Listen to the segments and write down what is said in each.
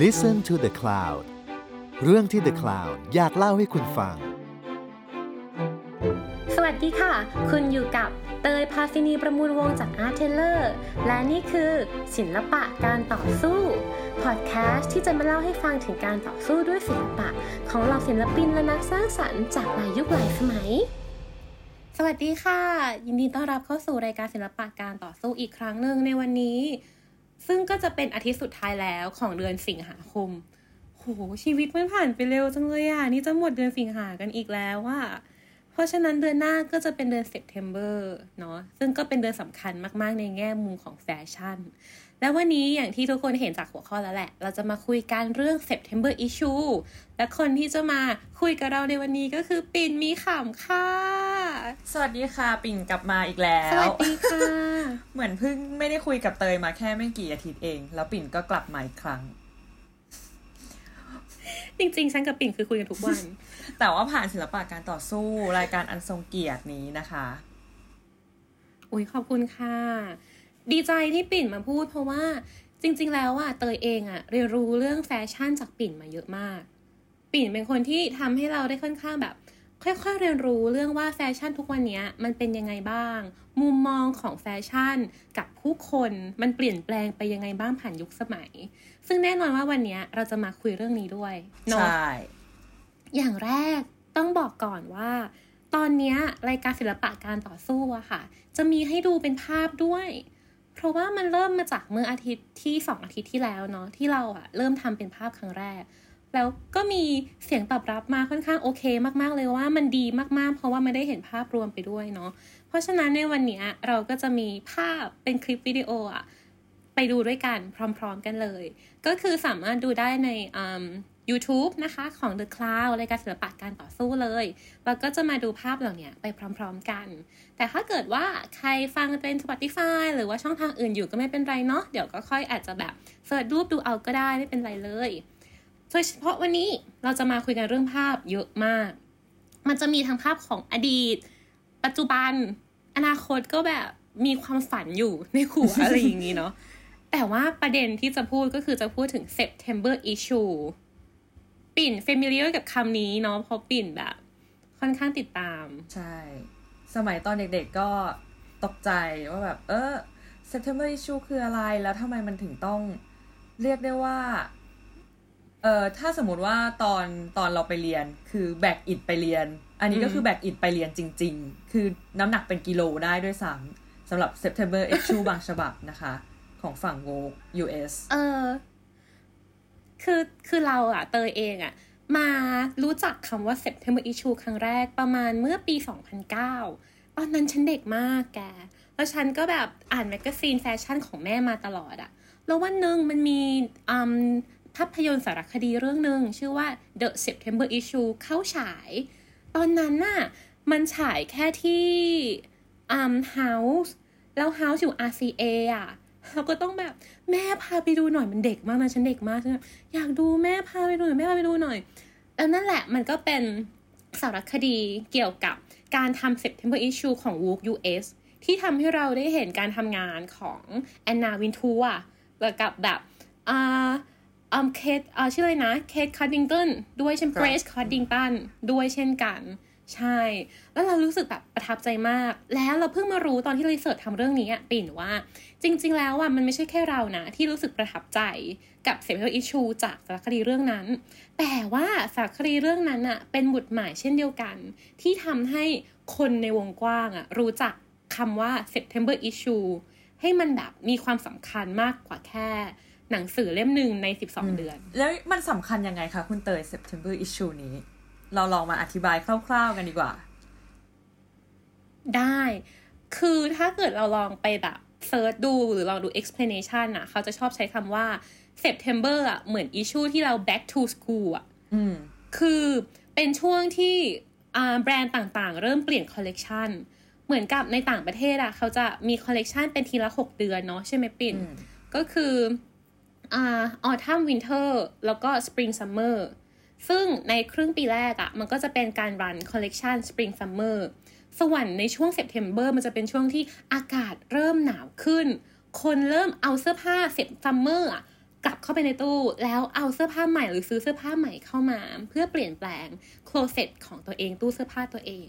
Listen to the Cloud เรื่องที่ The Cloud อยากเล่าให้คุณฟัง สวัสดีค่ะ คุณอยู่กับเตยพาซินีประมูลวงจาก Art Taylor และนี่คือศิลปะการต่อสู้พอดแคสต์ที่จะมาเล่าให้ฟังถึงการต่อสู้ด้วยศิลปะ ของเหล่าศิลปินและนักสร้างสรรค์จากหลายยุคหลายสมัย สวัสดีค่ะ ยินดีต้อนรับเข้าสู่รายการศิลปะการต่อสู้อีกครั้งหนึ่งในวันนี้ ซึ่งก็จะเป็นอาทิตย์สุดท้ายแล้วของเดือนสิงหาคมโหชีวิตมันผ่านไปเร็วจังเลยอะ นี่จะหมดเดือนสิงหากันอีกแล้วว่า เพราะฉะนั้นเดือนหน้าก็จะเป็นเดือน September เนาะซึ่งก็เป็นเดือนสำคัญมากๆ ในแง่มุมของแฟชั่น และวันนี้อย่างที่ทุกคนเห็นจากหัวข้อแล้วแหละ เราจะมาคุยกันเรื่อง September Issue และคนที่จะมาคุยกับเราในวันนี้ก็คือปิ่นมีขำค่ะ สวัสดีค่ะ ปิ่นกลับมาอีกแล้ว สวัสดีค่ะ เหมือนเพิ่งไม่ได้คุยกับเตยมาแค่ไม่กี่อาทิตย์เอง แล้วปิ่นก็กลับมาอีกครั้ง จริงๆ ฉันกับปิ่นคือคุยกันทุกวัน แต่ว่าผ่านศิลปะการต่อสู้รายการอันทรงเกียรตินี้นะคะ อุ้ยขอบคุณค่ะ ดีใจที่ปิ่นมาพูดเพราะว่า จริง ๆ แล้วอะเตยเองอะเรียนรู้เรื่องแฟชั่นจากปิ่นมาเยอะมาก ปิ่นเป็นคนที่ทำให้เราได้ค่อนข้างแบบ ค่อยๆเรียนรู้เรื่องว่าแฟชั่นทุกวันนี้มันเป็นยังไงบ้าง มุมมองของแฟชั่นกับผู้คนมันเปลี่ยนแปลงไปยังไงบ้างผ่านยุคสมัย ซึ่งแน่นอนว่าวันนี้เราจะมาคุยเรื่องนี้ด้วยเนาะใช่อย่างแรกต้องบอกก่อนว่า ตอนเนี้ยรายการศิลปะการต่อสู้อะค่ะ จะมีให้ดูเป็นภาพด้วย เพราะว่ามันเริ่มมาจากเมื่ออาทิตย์ที่สองอาทิตย์ที่แล้วเนาะที่เราอะเริ่มทำเป็นภาพครั้งแรก แล้วก็มีเสียงตอบรับมาค่อนข้างโอเคมากๆเลยว่ามันดีมากๆ เพราะว่าไมันได้เห็นภาพรวมไปด้วยเนาะเพราะฉะนั้นในวันนี้เราก็จะมีภาพเป็นคลิปวิดีโออะไปดูด้วยกันพร้อมๆกันเลย ก็คือสามารถดูได้ใน YouTube นะคะของ The Cloud รายการศิลปะการต่อสู้เลย เราก็จะมาดูภาพเหล่านี้ไปพร้อมๆกัน แต่ถ้าเกิดว่าใครฟังเป็น Spotify หรือว่าช่องทางอื่นอยู่ก็ไม่เป็นไรเนาะเดี๋ยวก็ค่อยอาจจะแบบเสิร์ชรูปดูเอาก็ได้ไม่เป็นไรเลย โดยเฉพาะวันนี้เราจะมาคุยกันเรื่องภาพเยอะมาก มันจะมีทั้งภาพของอดีต ปัจจุบัน อนาคตก็แบบมีความฝันอยู่ในหัวอะไรอย่างนี้เนาะ แต่ว่าประเด็นที่จะพูดก็คือจะพูดถึง September issue ปิ่น familiar กับคำนี้เนาะเพราะปิ่นแบบ ค่อนข้างติดตาม ใช่ สมัยตอนเด็กๆก็ตกใจว่าแบบ เออ September issue คืออะไรแล้วทำไมมันถึงต้องเรียกได้ว่า เออถ้าสมมติว่าตอนตอนเราไปเรียนคือแบกอิดไปเรียน อันนี้ก็คือแบกอิดไปเรียนจริง ๆ คือน้ำหนักเป็นกิโลได้ด้วยซ้ำสำหรับ September issue บางฉบับนะคะ ของฝั่งโว US เออคือคือเราอะเตยเองอะมารู้จักคำว่า September issue ครั้งแรกประมาณเมื่อปี 2009 ตอนนั้นฉันเด็กมากแก แล้วฉันก็แบบอ่านแมกกาซีนแฟชั่นของแม่มาตลอดอะแล้ววันหนึ่งมันมีอืม ภาพยนตร์สารคดีเรื่องหนึ่งชื่อว่า The September issue เข้าฉาย ตอนนั้นน่ะมันฉายแค่ที่อืม House แล้ว House อยู่ RCA อะเราก็ต้องแบบแม่พาไปดูหน่อยมันเด็กมากนะฉันเด็กมากฉันแบบอยากดูแม่พาไปดูหน่อยแม่พาไปดูหน่อยแล้วนั่นแหละมันก็เป็นสารคดีเกี่ยวกับการทำ September issue ของ Vogue US ที่ทำให้เราได้เห็นการทำงานของแอนนาวินทัวแล้วกับแบบอ่า อืมเคทอ่าชื่ออะไรนะ เคทคอดดิงตันด้วยเช่นครับเกรซคอดดิงตันด้วยเช่นกัน ใช่ แล้วเรารู้สึกแบบประทับใจมาก แล้วเราเพิ่งมารู้ตอนที่รีเสิร์ชทำเรื่องนี้อะปิ่นว่า จริง ๆ แล้วอะมันไม่ใช่แค่เรานะ ที่รู้สึกประทับใจกับเซ p เ e อร์อิชูจากสารคดีเรื่องนั้น แต่ว่าสารคดีเรื่องนั้นอะเป็นบุตรหมายเช่นเดียวกัน ที่ทำให้คนในวงกว้างอะรู้จักคำว่า September issue ให้มันแบบมีความสำคัญมากกว่าแค่ หนังสือเล่มหนึ่งใน 12 เดือน แล้วมันสำคัญยังไงคะคุณเตย September issue นี้ เราลองมาอธิบายคร่าวๆกันดีกว่า ได้ คือถ้าเกิดเราลองไปแบบsearch ดูหรือลองดู explanation อะเขาจะชอบใช้คำว่า September อะเหมือน issue ที่เรา back to school อะอืมคือเป็นช่วงที่อ่าแบรนด์ต่างๆ เริ่มเปลี่ยนคอลเลกชันเหมือนกับในต่างประเทศอะเขาจะมีคอลเลกชันเป็นทีละ6เดือนเนาะใช่ไหมปิ่นอืมก็คือ autumn winter แล้วก็ spring summer ซึ่งในครึ่งปีแรกอะมันก็จะเป็นการ run คอลเลกชัน spring summerส่วนในช่วง September มันจะเป็นช่วงที่อากาศเริ่มหนาวขึ้น คนเริ่มเอาเสื้อผ้า spring summer กลับเข้าไปในตู้ แล้วเอาเสื้อผ้าใหม่หรือซื้อเสื้อผ้าใหม่เข้ามา เพื่อเปลี่ยนแปลง closet ของตัวเองตู้เสื้อผ้าตัวเอง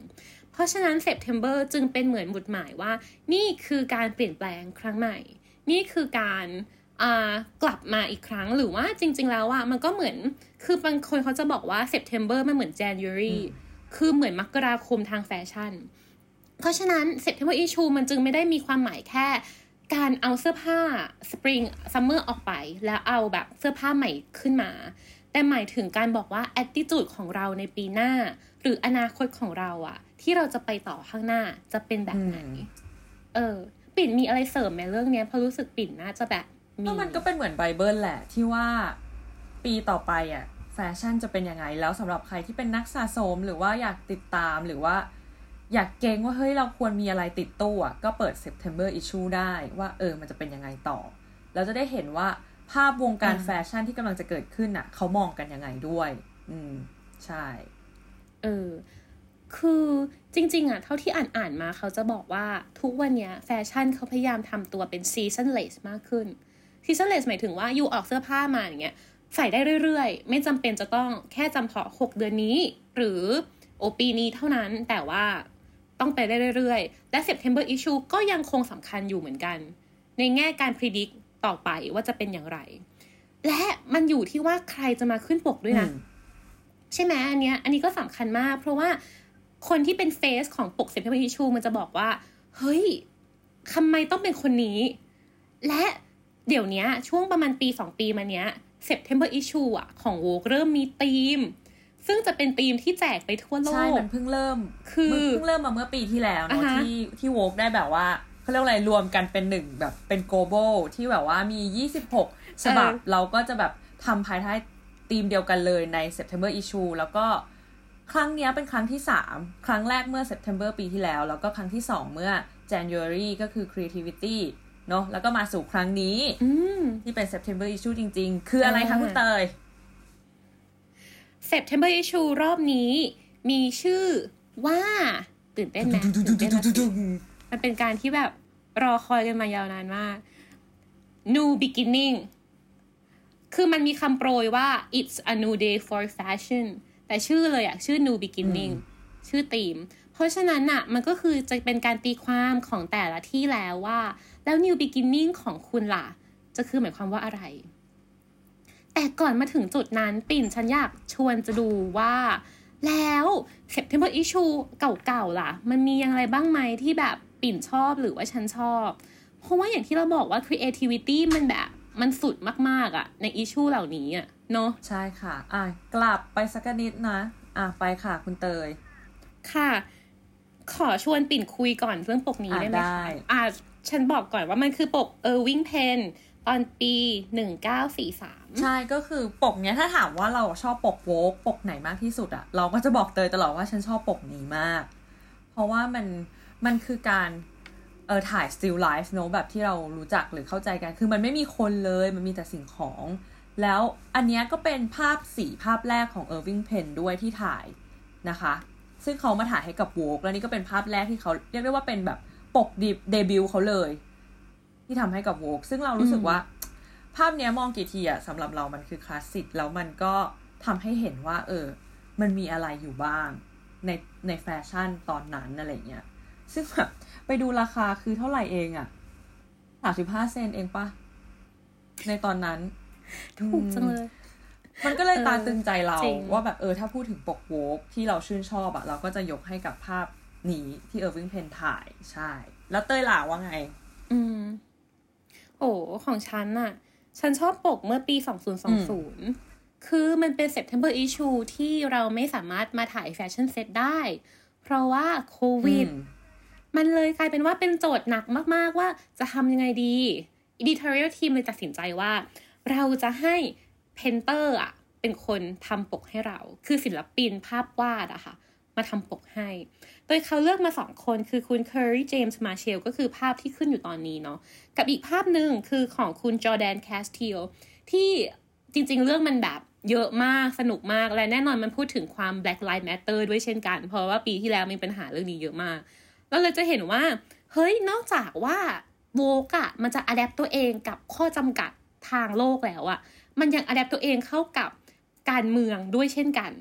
เพราะฉะนั้น September จึงเป็นเหมือนหมุดหมายว่า นี่คือการเปลี่ยนแปลงครั้งใหม่ นี่คือการ กลับมาอีกครั้งหรือว่าจริง ๆ แล้วอะมันก็เหมือน คือบางคนเขาจะบอกว่า September มันเหมือน January คือเหมือนมกราคมทางแฟชั่น เพราะฉะนั้น September issue มันจึงไม่ได้มีความหมายแค่การเอาเสื้อผ้า Spring Summer ออกไป แล้วเอาแบบเสื้อผ้าใหม่ขึ้นมา แต่หมายถึงการบอกว่า attitude ของเราในปีหน้า หรืออนาคตของเราอะที่เราจะไปต่อข้างหน้าจะเป็นแบบไหน เออ ปิ่นมีอะไรเสริมไหมเรื่องเนี้ยเพราะรู้สึกปิ่นน่าจะแบบ มีมันก็เป็นเหมือนไบเบิลแหละ ที่ว่าปีต่อไปอะแฟชั่นจะเป็นยังไง แล้วสำหรับใครที่เป็นนักสะสมหรือว่าอยากติดตามหรือว่า อยากเก็งว่าเฮ้ยเราควรมีอะไรติดตู้อะก็เปิด September issue ได้ว่าเออมันจะเป็นยังไงต่อ เราจะได้เห็นว่าภาพวงการแฟชั่นที่กำลังจะเกิดขึ้นอะ เขามองกันยังไงด้วย อืม ใช่ เออ คือจริง ๆ อะ เท่าที่อ่านอ่านมาเขาจะบอกว่าทุกวันเนี้ยแฟชั่นเขาพยายามทำตัวเป็น seasonless มากขึ้น ซีซันเลสหมายถึงว่าอยู่ออกเสื้อผ้ามาอย่างเงี้ยใส่ได้เรื่อยๆ ไม่จำเป็นจะต้องแค่จำเพาะ 6 เดือนนี้ หรือโอปีนี้เท่านั้นแต่ว่าต้องไปได้เรื่อยๆ และ September issue ก็ยังคงสำคัญอยู่เหมือนกัน ในแง่การพิจิตรต่อไปว่าจะเป็นอย่างไร และมันอยู่ที่ว่าใครจะมาขึ้นปกด้วยนะ ใช่ไหมอันเนี้ยอันนี้ก็สำคัญมาก เพราะว่าคนที่เป็นเฟสของปก September issue มันจะบอกว่า เฮ้ยทำไมต้องเป็นคนนี้ และ เดี๋ยวนี้ช่วงประมาณปีสองปีมาเนี้ย September issue อะของโวกเริ่มมีธีม ซึ่งจะเป็นธีมที่แจกไปทั่วโลก ใช่ มันเพิ่งเริ่ม คือเพิ่งเริ่มมาเมื่อปีที่แล้วเนาะที่ที่โวกได้แบบว่าเขาเรียกอะไรรวมกันเป็นหนึ่งแบบเป็น global ที่แบบว่ามี 26 ฉบับ เราก็จะแบบทำภายใต้ธีมเดียวกันเลยใน September issue แล้วก็ครั้งนี้เป็นครั้งที่ 3 ครั้งแรกเมื่อ September ปีที่แล้ว แล้วก็ครั้งที่ 2 เมื่อ January ก็คือ creativity เนาะแล้วก็มาสู่ครั้งนี้ที่เป็น September issue จริง ๆ คืออะไรคะคุณเตย September issue รอบนี้มีชื่อว่าตื่นเต้นไหมตื่นเต้นมันเป็นการที่แบบรอคอยกันมายาวนานมาก New Beginning คือมันมีคำโปรยว่า it's a new day for fashion แต่ชื่อเลยอะชื่อ New Beginning ชื่อธีมเพ ราะฉะนั้นอะมันก็คือจะเป็นการตีความของแต่ละที่แล้วว่า แล้ว new beginning ของคุณล่ะ จะคือหมายความว่าอะไร แต่ก่อนมาถึงจุดนั้นปิ่นฉันอยากชวนจะดูว่า แล้ว September issue เก่าๆล่ะ มันมียังไงบ้างไหมที่แบบปิ่นชอบหรือว่าฉันชอบ เพราะว่าอย่างที่เราบอกว่า creativity มันแบบมันสุดมากๆอะในอิชูเหล่านี้อะเนาะใช่ค่ะ อะ กลับไปสักนิดนะ อะ ไปค่ะคุณเตย ค่ะ ขอชวนปิ่นคุยก่อนเรื่องปกนี้ได้ไหมคะอะฉันบอกก่อนว่ามันคือปกเออร์วิงเพนตอนปีหนึ่งเก้าสี่สามใช่ก็คือปกเนี้ยถ้าถามว่าเราชอบปกโวกปกไหนมากที่สุดอะเราก็จะบอกเตยตลอดว่าฉันชอบปกนี้มาก เพราะว่ามันมันคือการเออถ่าย still life เนอะแบบที่เรารู้จักหรือเข้าใจกัน คือมันไม่มีคนเลยมันมีแต่สิ่งของ แล้วอันนี้ก็เป็นภาพสีภาพแรกของ Irving Penn ด้วยที่ถ่ายนะคะ ซึ่งเขามาถ่ายให้กับโวกแล้วนี่ก็เป็นภาพแรกที่เขาเรียกได้ว่าเป็นแบบปกดิบเดบิวต์เขาเลย ที่ทำให้กับโวกซึ่งเรารู้สึกว่า ภาพเนี้ยมองกี่ทีอะสำหรับเรามันคือคลาสสิกแล้วมันก็ทำให้เห็นว่า เออ มันมีอะไรอยู่บ้าง ในในแฟชั่นตอนนั้นอะไรเงี้ยซึ่งแบบไปดูราคาคือเท่าไหร่เองอะสามสิบห้าเซนเองปะในตอนนั้นถูกจังเลย มันก็เลยตาตึงใจเราว่าแบบเออถ้าพูดถึงปกโวกที่เราชื่นชอบอะเราก็จะยกให้กับภาพนี้ที่เออร์วิงเพนถ่ายใช่ แล้วเต้ยหล่าว่าไง อืม โอ้ของฉันน่ะฉันชอบปกเมื่อปีสองศูนย์สองศูนย์คือมันเป็น September issue ที่เราไม่สามารถมาถ่ายแฟชั่นเซตได้ เพราะว่าโควิด มันเลยกลายเป็นว่าเป็นโจทย์หนักมาก ๆ ว่าจะทำยังไงดี editorial team เลยตัดสินใจว่า เราจะให้ painter อะเป็นคนทำปกให้เรา คือศิลปินภาพวาดอะค่ะ มาทำปกให้ โดยเขาเลือกมาสองคนคือคุณ Kerry James Marshall ก็คือภาพที่ขึ้นอยู่ตอนนี้เนาะกับอีกภาพหนึ่งคือของคุณ Jordan Casteel ที่จริงๆ เรื่องมันแบบเยอะมากสนุกมาก และแน่นอนมันพูดถึงความ Black Lives Matter ด้วยเช่นกัน เพราะว่าปีที่แล้วมีปัญหาเรื่องนี้เยอะมากเราเลยจะเห็นว่า เฮ้ยนอกจากว่า Vogue อะมันจะ adapt ตัวเองกับข้อจำกัดทางโลกแล้วอะ มันยัง adapt ตัวเองเข้ากับการเมืองด้วยเช่นกัน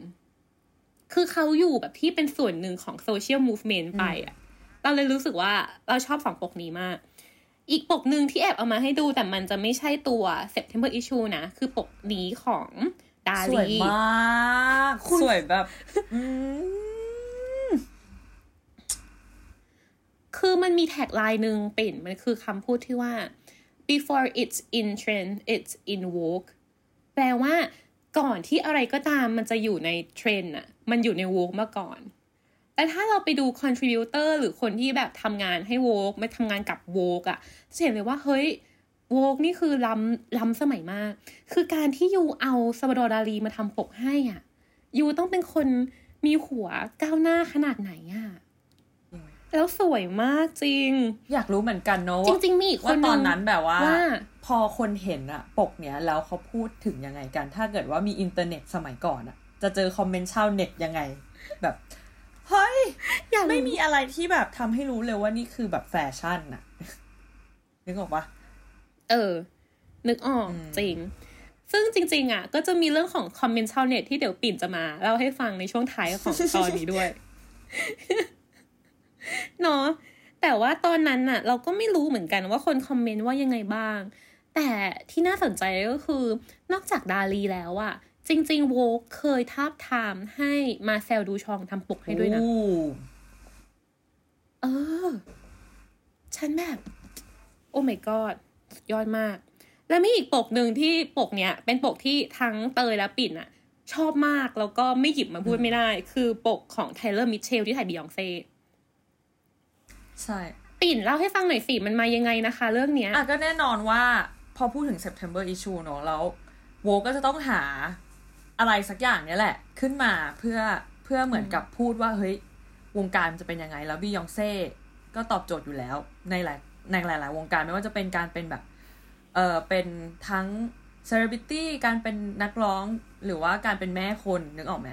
คือเขาอยู่แบบที่เป็นส่วนหนึ่งของ social movement ไปอะเราเลยรู้สึกว่าเราชอบสองปกนี้มาก อีกปกหนึ่งที่แอบเอามาให้ดูแต่มันจะไม่ใช่ตัว September issue นะ คือปกนี้ของดาสวยลีมากสวยแบบอืมคือมันมีแท็กไลน์หนึ่งปิ่นมันคือคำพูดที่ว่า before it's in trend it's in vogue แป ลว่าก่อนที่อะไรก็ตามมันจะอยู่ในเทรนด์อะมันอยู่ใน Vogue มาก่อน แต่ถ้าเราไปดู contributor หรือคนที่แบบทำงานให้ vogue ไม่ทำงานกับ vogue อะจะเห็นเลยว่าเฮ้ย vogue นี่คือล้ำล้ำสมัยมาก คือการที่ you เอาซัลบาดอร์ดาลีมาทำปกให้อะ you ต้องเป็นคนมีหัวก้าวหน้าขนาดไหนอะ แล้วสวยมากจริง อยากรู้เหมือนกันเนอะจริง ๆ มีอีกคว่านหตนึอนงนั้นแบบว่าว่า พอคนเห็นอะปกเนี้ยแล้วเขาพูดถึงยังไงกัน ถ้าเกิดว่ามีอินเทอร์เน็ตสมัยก่อนอะจะเจอคอมเมนต์ชาวเน็ตยังไง แบบเฮ้ยอยากรู้ไม่มีอะไรที่แบบทำให้รู้เลยว่านี่คือแบบแฟชั่นอะนึกออกปะเออ นึกออกอืมจริง ซึ่งจริง ๆ อะ ก็จะมีเรื่องของคอมเมนต์ชาวเน็ตที่เดี๋ยวปิ่นจะมาเล่าให้ฟังในช่วงท้ายของตอนนี้ด้วย เนาะแต่ว่าตอนนั้นน่ะเราก็ไม่รู้เหมือนกันว่าคนคอมเมนต์ว่ายังไงบ้าง แต่ที่น่าสนใจก็คือนอกจากดาลีแล้วอะจริง ๆ Vogue เคยทาบทามให้มาร์เซลดูชองทำปกให้ด้วยนะโอ้เออ ฉันแบบ oh my god สุดยอดมาก แล้วมีอีกปกหนึ่งที่ปกเนี้ย เป็นปกที่ทั้งเตยและปิ่นอะชอบมากแล้วก็ไม่หยิบมาพูดไม่ได้ คือปกของไทเลอร์มิเชลที่ถ่ายบียองเซ่ ใช่ปิ่นเล่าให้ฟังหน่อยสิ มันมายังไงนะคะ เรื่องเนี้ยอะก็แน่นอนว่าพอพูดถึง September issue เนอะแล้วโวก็จะต้องหาอะไรสักอย่างเนี้ยแหละ ขึ้นมาเพื่อเพื่อเหมือนกับพูดว่าเฮ้ยวงการมันจะเป็นยังไง แล้วบียองเซ่ก็ตอบโจทย์อยู่แล้วในหลายในหลาย ๆ วงการไม่ว่าจะเป็นการเป็นแบบเออเป็นทั้งเซเลบริตี้การเป็นนักร้องหรือว่าการเป็นแม่คนนึกออกไหม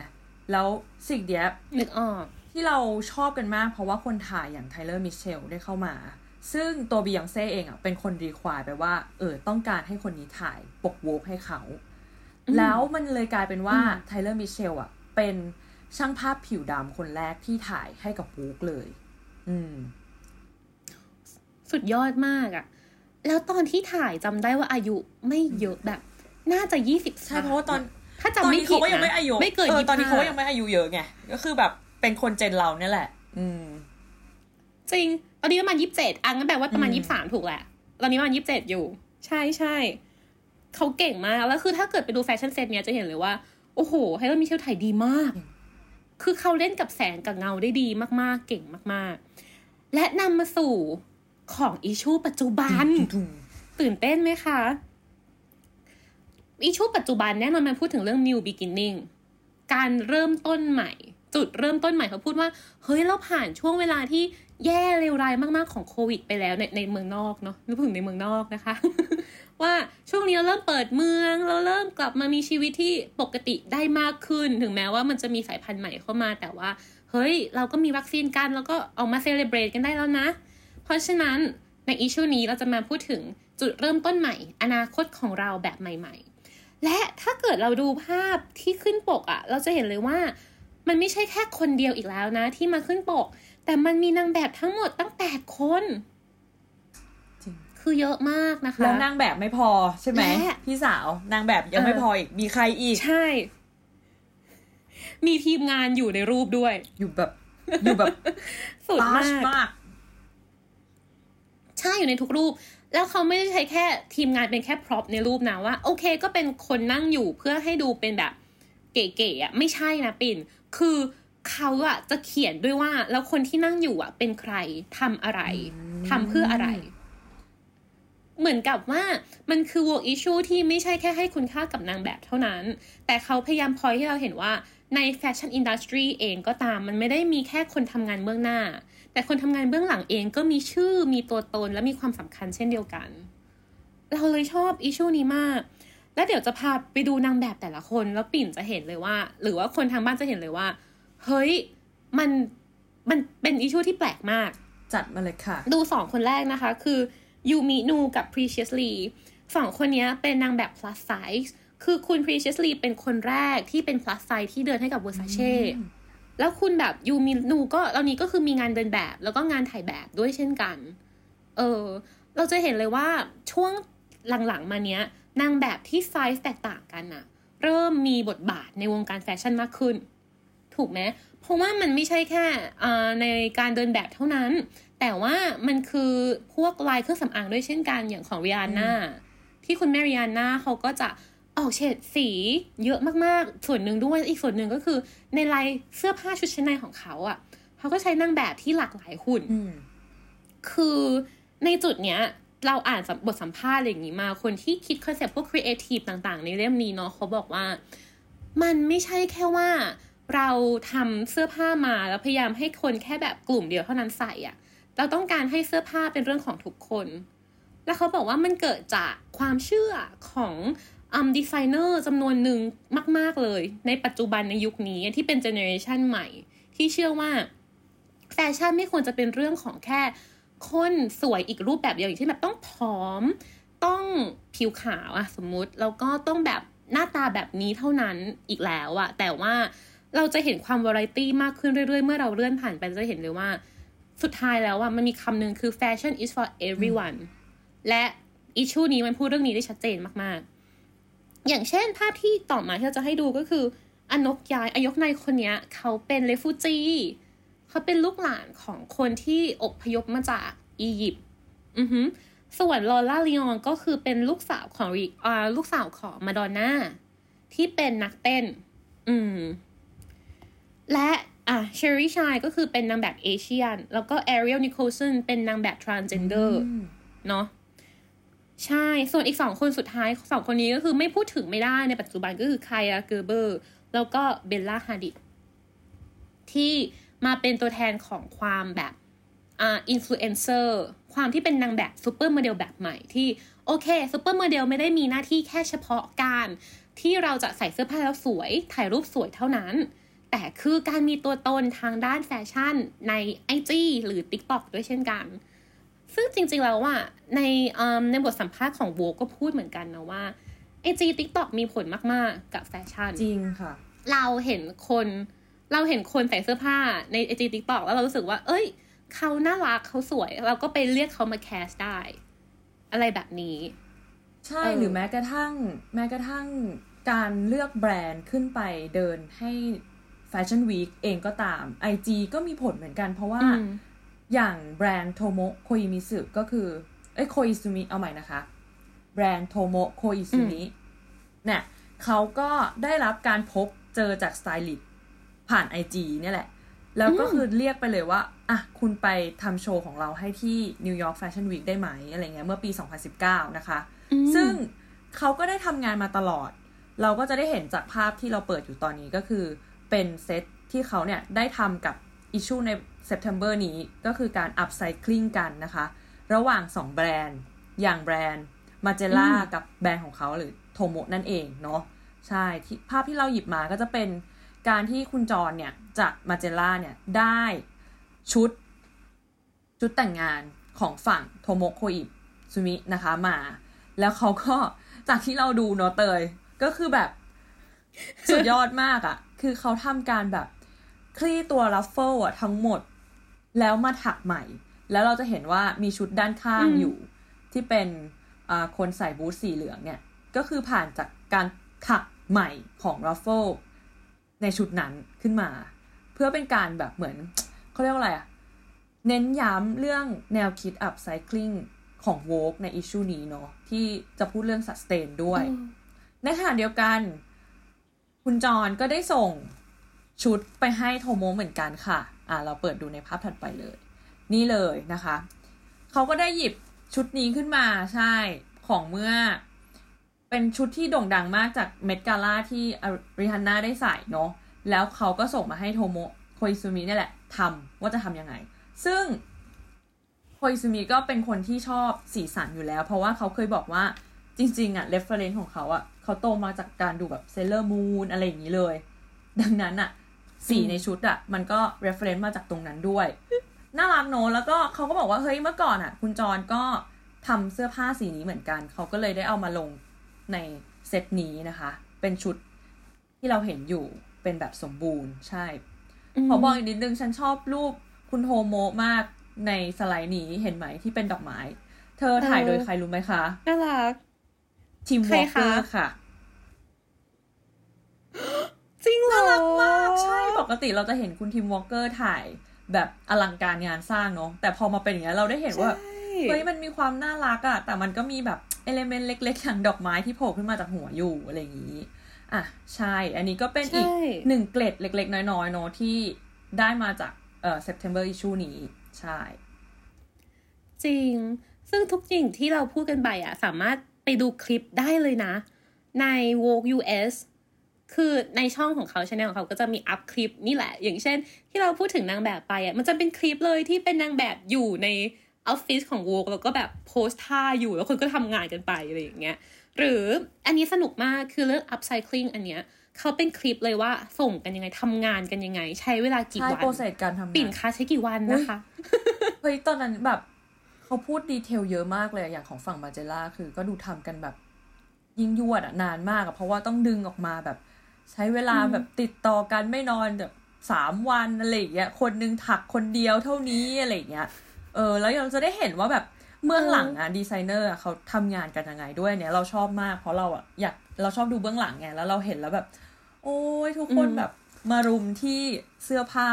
แล้วสิ่งเดียนึกออก ที่เราชอบกันมาก เพราะว่าคนถ่ายอย่างไทเลอร์มิเชลได้เข้ามา ซึ่งตัวบียองเซ่เองอะเป็นคน require ไปว่า เออต้องการให้คนนี้ถ่ายปก Vogue ให้เขาอืมแล้วมันเลยกลายเป็นว่าอืมไทเลอร์มิเชลอะเป็นช่างภาพผิวดำคนแรกที่ถ่ายให้กับ Vogue เลย อืม สุดยอดมากอะแล้วตอนที่ถ่ายจำได้ว่าอายุไม่เยอะแบบ น่าจะยี่สิบใช่เพราะว่าตอน ถ้าตอนจำไม่นี้ผิเขาดก็ยังนะไม่อายุไม่เกินออยี่ตอนนี้เขาก็ยังไม่ไม่อายุเยอะไง ก็คือแบบ เป็นคนเจนเราเนี่ยแหละ อืม จริง ตอนนี้ประมาณยี่สิบเจ็ดอังก็แปลว่าประมาณอืมยี่สิบสามถูกแหละ ตอนนี้ประมาณยี่สิบเจ็ดอยู่ ใช่ใช่ เขาเก่งมาก แล้วคือถ้าเกิดไปดูแฟชั่นเซตเนี้ยจะเห็นเลยว่า โอ้โหไฮเ e อร์มิเชลถ่ายดีมาก คือเขาเล่นกับแสงกับเงาได้ดีมากๆ เก่งมากๆ และนำมาสู่ของอิชูปัจจุบัน ตื่นเต้นไหมคะอิชูปัจจุบันแน่นอนมันพูดถึงเรื่อง new beginning การเริ่มต้นใหม่ จุดเริ่มต้นใหม่เขาพูดว่าเฮ้ยเราผ่านช่วงเวลาที่แย่เลวร้ายมากๆของโควิด ไปแล้วในในเมืองนอกเนาะนึกถึงในเมืองนอกนะคะ ว่าช่วงนี้เราเริ่มเปิดเมืองเราเริ่มกลับมามีชีวิตที่ปกติได้มากขึ้น ถึงแม้ว่ามันจะมีสายพันธุ์ใหม่เข้ามาแต่ว่าเฮ้ย เราก็มีวัคซีนกันแล้วก็ออกมาเซเลบรตกันได้แล้วนะ เพราะฉะนั้นในอิชูนี้เราจะมาพูดถึงจุดเริ่มต้นใหม่ อนาคตของเราแบบใหม่ ๆ และถ้าเกิดเราดูภาพที่ขึ้นปกอะ่ะเราจะเห็นเลยว่า มันไม่ใช่แค่คนเดียวอีกแล้วนะ ที่มาขึ้นปก แต่มันมีนางแบบทั้งหมดตั้งแปดคนจริงคือเยอะมากนะคะ แล้วนางแบบไม่พอใช่ไหมและพี่สาวนางแบบยังไม่เออพออีก มีใครอีก ใช่ มีทีมงานอยู่ในรูปด้วย อยู่แบบ อยู่แบบสุดตามากมาก ใช่อยู่ในทุกรูป แล้วเขาไม่ได้ใช้แค่ทีมงานเป็นแค่พร็อพในรูปนะว่า โอเค ก็เป็นคนนั่งอยู่เพื่อให้ดูเป็นแบบ เก๋ๆอะ ไม่ใช่นะปิ่น คือเขาอะจะเขียนด้วยว่า แล้วคนที่นั่งอยู่อะเป็นใครทำอะไรทำเพื่ออะไร เหมือนกับว่ามันคือ work issue ที่ไม่ใช่แค่ให้คุณค่ากับนางแบบเท่านั้น แต่เขาพยายามพอยให้เราเห็นว่าใน fashion industry เองก็ตามมันไม่ได้มีแค่คนทำงานเบื้องหน้า แต่คนทำงานเบื้องหลังเองก็มีชื่อมีตัวตนและมีความสำคัญเช่นเดียวกัน เราเลยชอบอิช u นี้มาก แล้วเดี๋ยวจะพาไปดูนางแบบแต่ละคน แล้วปิ่นจะเห็นเลยว่า หรือว่าคนทางบ้านจะเห็นเลยว่า เฮ้ยมันมันเป็นอิช u ที่แปลกมาก จัดมาเลยค่ะ ดูสองคนแรกนะคะ คือยูมินูกับ Preciously สองคนนี้เป็นนางแบบ plus size คือคุณ Preciously เป็นคนแรกที่เป็น plus size ที่เดินให้กับ Versace แล้วคุณแบบยูมีนูก็ตอนนี้ก็คือมีงานเดินแบบ แล้วก็งานถ่ายแบบด้วยเช่นกัน เออ เราจะเห็นเลยว่าช่วงหลังๆมาเนี้ย นางแบบที่ไซส์แตกต่างกันอะเริ่มมีบทบาทในวงการแฟชั่นมากขึ้น ถูกไหมเพราะว่ามันไม่ใช่แค่ในการเดินแบบเท่านั้น แต่ว่ามันคือพวกลายเครื่องสำอางด้วยเช่นกันอย่างของริอาน่าที่คุณแม่ริอาน่าเขาก็จะออกเฉดสีเยอะมากๆ ส่วนหนึ่งด้วยอีกส่วนหนึ่งก็คือในลายเสื้อผ้าชุดชั้นในของเขาอะ่ะเขาก็ใช้นางแบบที่หลากหลายหุ่น คือในจุดเนี้ย เราอ่านบทสัมภาษณ์อะไรอย่างนี้มา คนที่คิดคอนเซปต์พวกครีเอทีฟต่างๆ ในเล่มนี้เนาะเขาบอกว่า มันไม่ใช่แค่ว่าเราทำเสื้อผ้ามาแล้วพยายามให้คนแค่แบบกลุ่มเดียวเท่านั้นใส่อะเราต้องการให้เสื้อผ้าเป็นเรื่องของทุกคน แล้วเขาบอกว่ามันเกิดจากความเชื่อของอัมดีไซเนอร์จำนวนหนึ่งมาก ๆ เลย ในปัจจุบันในยุคนี้ที่เป็นเจเนอเรชันใหม่ ที่เชื่อว่าแฟชั่นไม่ควรจะเป็นเรื่องของแค่ คนสวยอีกรูปแบบเดียวอย่างที่แบบต้องผอม ต้องผิวขาวอะสมมุติแล้วก็ต้องแบบหน้าตาแบบนี้เท่านั้นอีกแล้วอะแต่ว่าเราจะเห็นความวาไรตี้มากขึ้นเรื่อยๆ เมื่อเราเลื่อนผ่านไปจะเห็นเลยว่า สุดท้ายแล้วอะมันมีคำหนึ่งคือ fashion is for everyone และอิชูนี้มันพูดเรื่องนี้ได้ชัดเจนมากๆ อย่างเช่นภาพที่ต่อมาที่เราจะให้ดูก็คืออนกยายอยกในคนนี้เขาเป็นเลฟูจี เขาเป็นลูกหลานของคนที่อพยพมาจากอียิปต์อือฮึส่วนลอร่าลีออนก็คือเป็นลูกสาวของอ่าลูกสาวของมาดอนน่าที่เป็นนักเต้น อืม และอะเชอรี่ชายก็คือเป็นนางแบบ Asian แล้วก็แอเรียลนิโคลสันเป็นนางแบบ transgender เนาะใช่ ส่วนอีกสองคนสุดท้ายสองคนนี้ก็คือไม่พูดถึงไม่ได้ในปัจจุบันก็คือคายาเกอร์เบอร์ แล้วก็เบลล่าฮาดิดที่ มาเป็นตัวแทนของความแบบอ่าอินฟลูเอนเซอร์ความที่เป็นนางแบบซูเปอร์โมเดลแบบใหม่ที่โอเคซูเปอร์โมเดลไม่ได้มีหน้าที่แค่เฉพาะการที่เราจะใส่เสื้อผ้าแล้วสวย ถ่ายรูปสวยเท่านั้น แต่คือการมีตัวตนทางด้านแฟชั่นใน IG หรือ TikTok ด้วยเช่นกัน ซึ่งจริงๆแล้วว่าในในบทสัมภาษณ์ของ Vogue็พูดเหมือนกันนะว่า IG TikTok มีผลมากๆกับแฟชั่น จริงค่ะ เราเห็นคน เราเห็นคนใส่เสื้อผ้าใน IG TikTok แล้วเรารู้สึกว่า เอ้ย เขาน่ารักเขาสวย เราก็ไปเรียกเขามา cast ได้ อะไรแบบนี้ ใช่หรือแม้กระทั่ง แม้กระทั่งการเลือกแบรนด์ขึ้นไปเดินให้ fashion week เองก็ตาม IG ก็มีผลเหมือนกันเพราะว่าอย่างแบรนด์โทโมโคอิมิสึก็คือ เอ้ยโคอิซุมิเอาใหม่นะคะ แบรนด์โทโมโคอิซุมิเนี่ยเขาก็ได้รับการพบเจอจากสไตลิสต์ ผ่าน IG เนี่ยแหละ แล้วก็คือเรียกไปเลยว่า อะ คุณไปทำโชว์ของเราให้ที่ New York Fashion Week ได้ไหมอะไรเงี้ยเมื่อปี 2019 นะคะ ซึ่งเขาก็ได้ทำงานมาตลอด เราก็จะได้เห็นจากภาพที่เราเปิดอยู่ตอนนี้ก็คือเป็นเซตที่เขาเนี่ยได้ทำกับ issue ใน September นี้ก็คือการ upcycling กันนะคะ ระหว่าง 2 แบรนด์ อย่างแบรนด์ Margiela กับแบรนด์ของเขาหรือโทโมนั่นเองเนาะใช่ที่ภาพที่เราหยิบมาก็จะเป็น การที่คุณจอห์นเนี่ยจาก Margiela เนี่ยได้ชุดชุดแต่งงานของฝั่งโทโมโคอิซูมินะคะมา แล้วเขาก็จากที่เราดูเนาะเตย ก็คือแบบสุดยอดมากอะ่ะ คือเขาทำการแบบคลี่ตัว ruffle อะทั้งหมด แล้วมาถักใหม่ แล้วเราจะเห็นว่ามีชุดด้านข้างอยู่ ที่เป็นคนใส่บูทสีเหลืองเนี่ย ก็คือผ่านจากการถักใหม่ของ ruffle ในชุดนั้นขึ้นมา เพื่อเป็นการแบบเหมือนเขาเรียกว่าอะไรอะเน้นย้ำเรื่องแนวคิด upcycling ของ Vogue ใน issue นี้เนาะที่จะพูดเรื่องสัสเตนด้วย ในขณะเดียวกัน คุณจอห์นก็ได้ส่งชุดไปให้โทโมเหมือนกันค่ะ อ่า เราเปิดดูในภาพถัดไปเลย นี่เลยนะคะ เขาก็ได้หยิบชุดนี้ขึ้นมาใช่ของเมื่อ เป็นชุดที่โด่งดังมากจาก Met Gala ที่ริฮันน่าได้ใส่เนาะแล้วเขาก็ส่งมาให้โทโมโคอิซูมิเนี่ยแหละทำว่าจะทำยังไง ซึ่งโคอิซูมิก็เป็นคนที่ชอบสีสันอยู่แล้ว เพราะว่าเขาเคยบอกว่าจริง ๆอะ reference ของเขาอะเขาโตมาจากการดูแบบเซเลอร์มูนอะไรอย่างนี้เลย ดังนั้นอะสีในชุดอะมันก็ reference มาจากตรงนั้นด้วย น่ารักโนแล้วก็เขาก็บอกว่าเฮ้ยเมื่อก่อนอะคุณจรก็ทำเสื้อผ้าสีนี้เหมือนกัน เขาก็เลยได้เอามาลง ในเซตนี้นะคะ เป็นชุดที่เราเห็นอยู่เป็นแบบสมบูรณ์ใช่ ขอบอกอีกนิดนึง ฉันชอบรูปคุณโฮโมมากในสไลด์นี้เห็นไหมที่เป็นดอกไม้ เธอถ่ายโดยใครรู้ไหมคะน่ารักทีมใครวอลคะเกอร์ค่ะ จริงเหรอน่ารักมาก ใช่ปกติเราจะเห็นคุณทิมวอล์กเกอร์ถ่ายแบบอลังการงานสร้างเนาะแต่พอมาเป็นอย่างเนี้ยเราได้เห็นว่าใช่เฮ้ยมันมีความน่ารักอะแต่มันก็มีแบบ element เล็กๆอย่างดอกไม้ที่โผล่ขึ้นมาจากหัวอยู่อะไรอย่างนี้ อะใช่ อันนี้ก็เป็นอีกใช่หนึ่งเกร็ดเล็ก ๆ น้อยๆเนาะที่ได้มาจากเอ่อ September issue นี้ ใช่ จริง ซึ่งทุกสิ่งที่เราพูดกันไปอะสามารถไปดูคลิปได้เลยนะ ใน Vogue US คือในช่องของเขาช anel ของเขาก็จะมีอัพคลิปนี่แหละ อย่างเช่น ที่เราพูดถึงนางแบบไปอะมันจะเป็นคลิปเลยที่เป็นนางแบบอยู่ใน ออฟฟิศของ Vogue แล้วก็แบบโพสท่าอยู่แล้วคนก็ทำงานกันไปอะไรอย่างเงี้ยหรืออันนี้สนุกมากคือเรื่อง upcycling อันเนี้ยเขาเป็นคลิปเลยว่าส่งกันยังไงทำงานกันยังไง ใช้เวลากี่ใช่วัน process การทำงานปิ่นคะใช้กี่วันนะคะเฮ้ยตอนนั้นแบบเขาพูด detail เยอะมากเลยอะอย่างของฝั่ง Margiela คือก็ดูทำกันแบบยิ่งยวดอะนานมากอะเพราะว่าต้องดึงออกมาแบบ ใช้เวลาแบบติดต่อกันไม่นอนแบบสามวันอะไรอย่างเงี้ยคนหนึ่งถักคนเดียวเท่านี้อะไรอย่างเงี้ย เออแล้วเราจะได้เห็นว่าแบบเบื้องหลังอะดีไซเนอร์อะเขาทำงานกันยังไงด้วยเนี่ยเราชอบมาก เพราะเราอะอยากเราชอบดูเบื้องหลังไงแล้วเราเห็นแล้วแบบ โอ้ยทุกคนอืมแบบมารุมที่เสื้อผ้า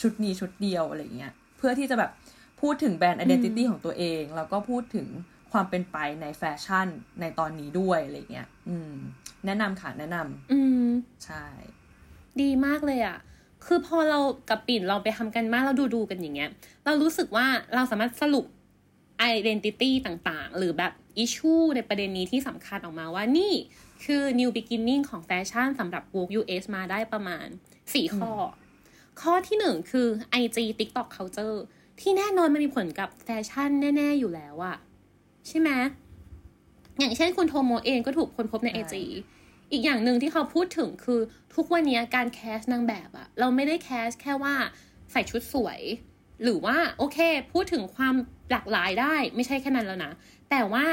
ชุดนี้ชุดเดียวอะไรเงี้ยเพื่อที่จะแบบพูดถึงแบรนด์ identity ของตัวเอง แล้วก็พูดถึงความเป็นไปในแฟชั่นในตอนนี้ด้วยอะไรเงี้ยอืม แนะนำค่ะแนะนำอืมใช่ ดีมากเลยอะ่ะ คือพอเรากับปิ่นเราไปทำกันบ้านเราดูดูๆกันอย่างเงี้ย เรารู้สึกว่าเราสามารถสรุป identity ต่างๆ หรือแบบ issue ในประเด็นนี้ที่สำคัญออกมาว่านี่คือ new beginning ของแฟชั่นสำหรับ Vogue US มาได้ประมาณ 4 ข้อ ข้อที่หนึ่งคือ IG TikTok culture ที่แน่นอนมันมีผลกับแฟชั่นแน่ ๆ อยู่แล้วอะใช่ไหมอย่างเช่นคุณโทโมเองก็ถูกค้นพบในใช่ IG อีกอย่างหนึ่งที่เขาพูดถึงคือทุกวันนี้การ cast นางแบบอะเราไม่ได้ cast แค่ว่าใส่ชุดสวย หรือว่าโอเค พูดถึงความหลากหลายได้ไม่ใช่แค่นั้นแล้วนะ แต่ว่า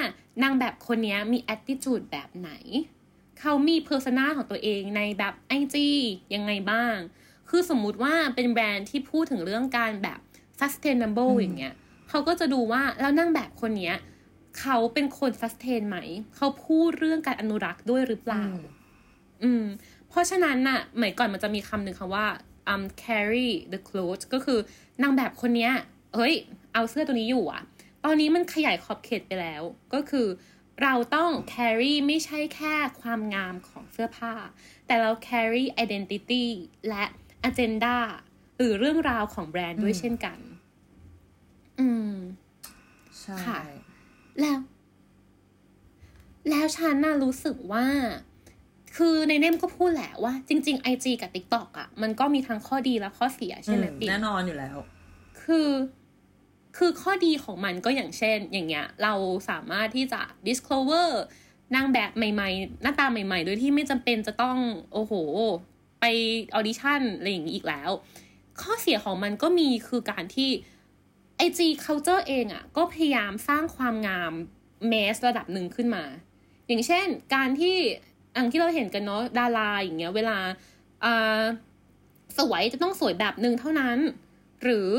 นางแบบคนนี้มี attitude แบบไหน เขามี persona ของตัวเองในแบบ IG ยังไงบ้าง คือสมมุติว่าเป็นแบรนด์ที่พูดถึงเรื่องการแบบ sustainable อืมอย่างเงี้ยเขาก็จะดูว่าแล้วนางแบบคนเนี้ย เขาเป็นคน sustain ไหม เขาพูดเรื่องการอนุรักษ์ด้วยหรือเปล่า อืมอืมเพราะฉะนั้นน่ะเหมือนก่อนมันจะมีคำหนึ่งคำว่า um carry the clothes ก็คือนางแบบคนเนี้ย เฮ้ย เอาเสื้อตัวนี้อยู่อะตอนนี้มันขยายขอบเขตไปแล้ว ก็คือเราต้อง carry ไม่ใช่แค่ความงามของเสื้อผ้า แต่เรา carry identity และ agenda หรือเรื่องราวของแบรนด์ด้วยอืมเช่นกัน อืม ใช่ค่ะ แล้ว แล้วฉันน่ะรู้สึกว่า คือในเนมก็พูดแหละว่า จริง ๆ IG กับ TikTok อะ มันก็มีทั้งข้อดีและข้อเสียใช่ไหมอืมปิ๊กแน่นอนอยู่แล้ว คือ คือข้อดีของมันก็อย่างเช่น อย่างเงี้ย เราสามารถที่จะ discover นางแบบใหม่ ๆ หน้าตาใหม่ ๆ โดยที่ไม่จำเป็นจะต้อง โอ้โห ไปออดิชั่นอะไรอย่างนี้อีกแล้ว ข้อเสียของมันก็มีคือการที่ IG culture เองอะ่ะก็พยายามสร้างความงามเมสระดับหนึ่งขึ้นมา อย่างเช่น การที่อย่างที่เราเห็นกันเนาะดาราอย่างเงี้ย เวลาอ่าสวยจะต้องสวยแบบหนึ่งเท่านั้น หรือ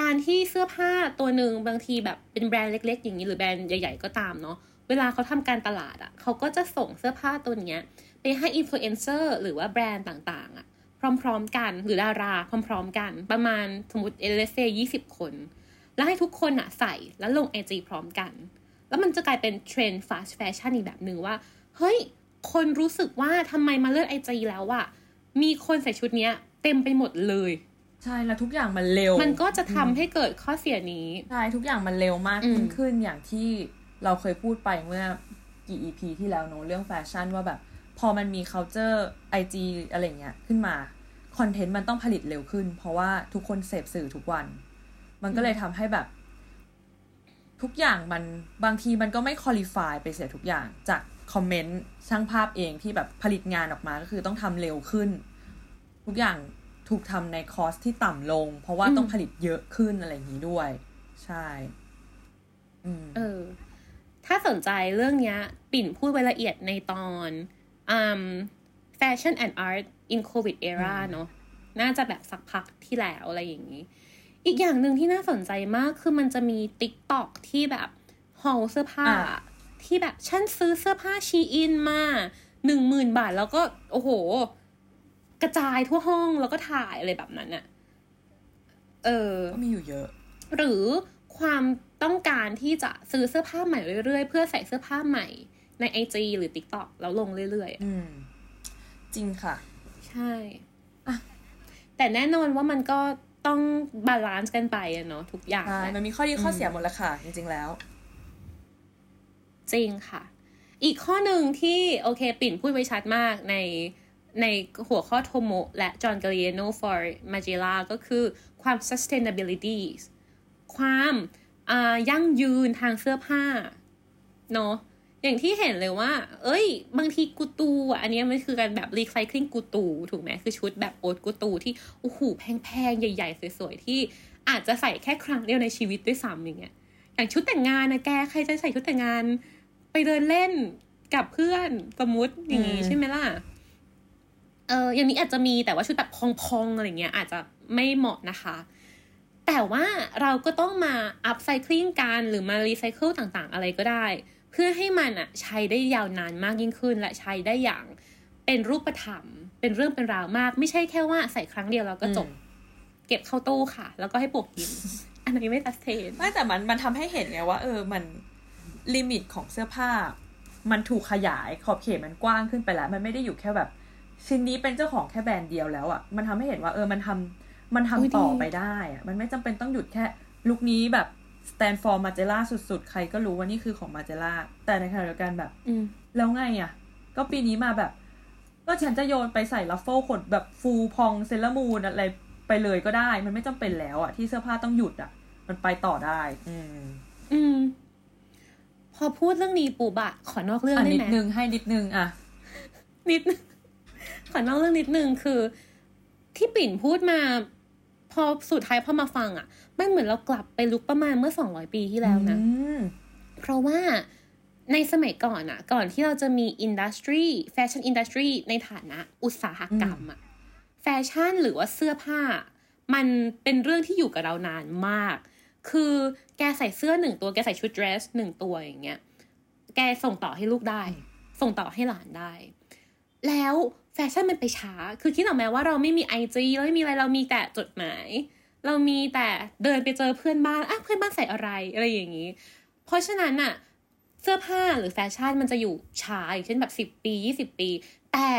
การที่เสื้อผ้าตัวหนึ่งบางทีแบบเป็นแบรนด์เล็ก ๆ อย่างนี้หรือแบรนด์ใหญ่ ๆ ก็ตามเนาะเวลาเขาทำการตลาดอะ่ะเขาก็จะส่งเสื้อผ้าตัวเนี้ย ไปให้อินฟลูเอนเซอร์หรือว่าแบรนด์ต่างๆอะ่ะพร้อม ๆ กันหรือดาราพร้อม ๆ กัน ประมาณสมมติเอเลเซยี่สิบคน แล้วให้ทุกคนอะใส่แล้วลง IG พร้อมกัน แล้วมันจะกลายเป็นเทรนด์ fast fashion อีกแบบหนึ่งว่า เฮ้ย คนรู้สึกว่าทำไมมาเลือกไอจีแล้วอะมีคนใส่ชุดเนี้ยเต็มไปหมดเลยใช่แล้วทุกอย่างมันเร็ว มันก็จะทำให้เกิดข้อเสียนี้ใช่ทุกอย่างมันเร็วมากอืมยิ่งขึ้นอย่างที่เราเคยพูดไปเมื่อกี่ EP ที่แล้วเนอะเรื่องแฟชั่นว่าแบบ พอมันมี culture IG อะไรเงี้ยขึ้นมา คอนเทนต์มันต้องผลิตเร็วขึ้น เพราะว่าทุกคนเสพสื่อทุกวัน มันก็เลยทำให้แบบ ทุกอย่างมันบางทีมันก็ไม่คอลี่ฟายไปเสียทุกอย่างจากคอมเมนต์ช่างภาพเองที่แบบผลิตงานออกมาก็คือต้องทำเร็วขึ้น ทุกอย่างถูกทำในคอสที่ต่ำลง เพราะว่าอืมต้องผลิตเยอะขึ้นอะไรอย่างนี้ด้วย ใช่อืมเออ ถ้าสนใจเรื่องเนี้ยปิ่นพูดไว้ละเอียดในตอน um, Fashion and Art in COVID era เนอะน่าจะแบบสักพักที่แล้วอะไรอย่างนี้ อีกอย่างหนึ่งที่น่าสนใจมากคือมันจะมี TikTok ที่แบบฮอลเสื้อผ้าอ่าที่แบบฉันซื้อเสื้อผ้าชีอินมาหนึ่งหมื่นบาทแล้วก็ โอ้โห กระจายทั่วห้องแล้วก็ถ่ายอะไรแบบนั้นอะเออก็มีอยู่เยอะ หรือความต้องการที่จะซื้อเสื้อผ้าใหม่เรื่อยๆ เพื่อใส่เสื้อผ้าใหม่ใน IG หรือ TikTok แล้วลงเรื่อยอืม จริงค่ะๆใช่แต่แน่นอนว่ามันก็ ต้อง balance กันไปอะเนาะทุกอย่างใช่แหละมันมีข้อดีข้อเสียหมดแหละค่ะ จริง ๆ แล้ว จริงค่ะ อีกข้อหนึ่งที่โอเค ปิ่นพูดไว้ชัดมากในในหัวข้อโทโมและจอห์นกา i เ n o for Magella ก็คือความ sustainability ความอ่ายั่งยืนทางเสื้อผ้าเนาะ อย่างที่เห็นเลยว่า เอ้ย บางทีกูตูอะ อันเนี้ยมันคือการแบบรีไซเคิลกูตู ถูกไหมคือชุดแบบโอ๊ตกูตูที่โอ้โหแพงๆ ใหญ่ๆ สวยๆ ที่อาจจะใส่แค่ครั้งเดียวในชีวิตด้วยซ้ำอย่างเงี้ย อย่างชุดแต่งงานนะแก ใครจะใส่ชุดแต่งงาน ไปเดินเล่นกับเพื่อนสมมติอย่างงี้อืมใช่ไหมล่ะ เอออย่างนี้อาจจะมีแต่ว่าชุดแบบพองๆ อะไรเงี้ย อาจจะไม่เหมาะนะคะแต่ว่าเราก็ต้องมาupcycling กันหรือมารีไซเคิลต่างๆ อะไรก็ได้เพื่อให้มันอะใช้ได้ยาวนานมากยิ่งขึ้น และใช้ได้อย่างเป็นรูปธรรม เป็นเรื่องเป็นราวมาก ไม่ใช่แค่ว่าใส่ครั้งเดียวแล้วก็จบอืมเก็บเข้าตู้ค่ะ แล้วก็ให้ปลวกกิน อันนี้ไม่ sustain ไม่แต่มันมันทำให้เห็นไงว่า เออมัน limit ของเสื้อผ้า มันถูกขยายขอบเขตมันกว้างขึ้นไปแล้ว มันไม่ได้อยู่แค่แบบ ชิ้นนี้เป็นเจ้าของแค่แบรนด์เดียวแล้วอะ่ะ มันทำให้เห็นว่า เออมันทำมันทำอุ๊ยต่อดีไปได้อะมันไม่จำเป็นต้องหยุดแค่ลุคนี้แบบ stand for Margiela สุดๆ ใครก็รู้ว่านี่คือของ Margiela แต่ในขณะเดียวกันแบบอืมแล้วไงอะ่ะ ก็ปีนี้มาแบบ ก็ฉันจะโยนไปใส่ ruffle ขนแบบฟูพองเซเลอร์มูนอะไรไปเลยก็ได้ มันไม่จำเป็นแล้วอะ่ะ ที่เสื้อผ้าต้องหยุดอะ่ะ มันไปต่อได้ อืม อืม พอพูดเรื่องนี้ปุ๊บอะขอนอกเรื่องอันนึงได้ไหมนิดนึงให้นิดนึงอะ นิดนึงขอนอกเรื่องนิดนึงคือ ที่ปิ่นพูดมา พอสุดท้ายพอมาฟังอะ มันเหมือนเรากลับไปยุคประมาณเมื่อสองร้อยปีที่แล้วนะอืมเพราะว่าในสมัยก่อนอะก่อนที่เราจะมี industry fashion industry ในฐานะอุตสาหกรรมอะแฟชั่นหรือว่าเสื้อผ้า มันเป็นเรื่องที่อยู่กับเรานานมาก คือแกใส่เสื้อหนึ่งตัว แกใส่ชุดเดรสหนึ่งตัวอย่างเงี้ย แกส่งต่อให้ลูกได้ ส่งต่อให้หลานได้ แล้วแฟชั่นมันไปช้า คือคิดออกไหมว่าเราไม่มีไอจีเราไม่มีอะไรเรามีแต่จดหมาย เรามีแต่เดินไปเจอเพื่อนบ้านอะเพื่อนบ้านใส่อะไรอะไรอย่างนี้ เพราะฉะนั้นอะเสื้อผ้าหรือแฟชั่นมันจะอยู่ช้าอย่างเช่นแบบสิบ10 ปียี่สิบปี แต่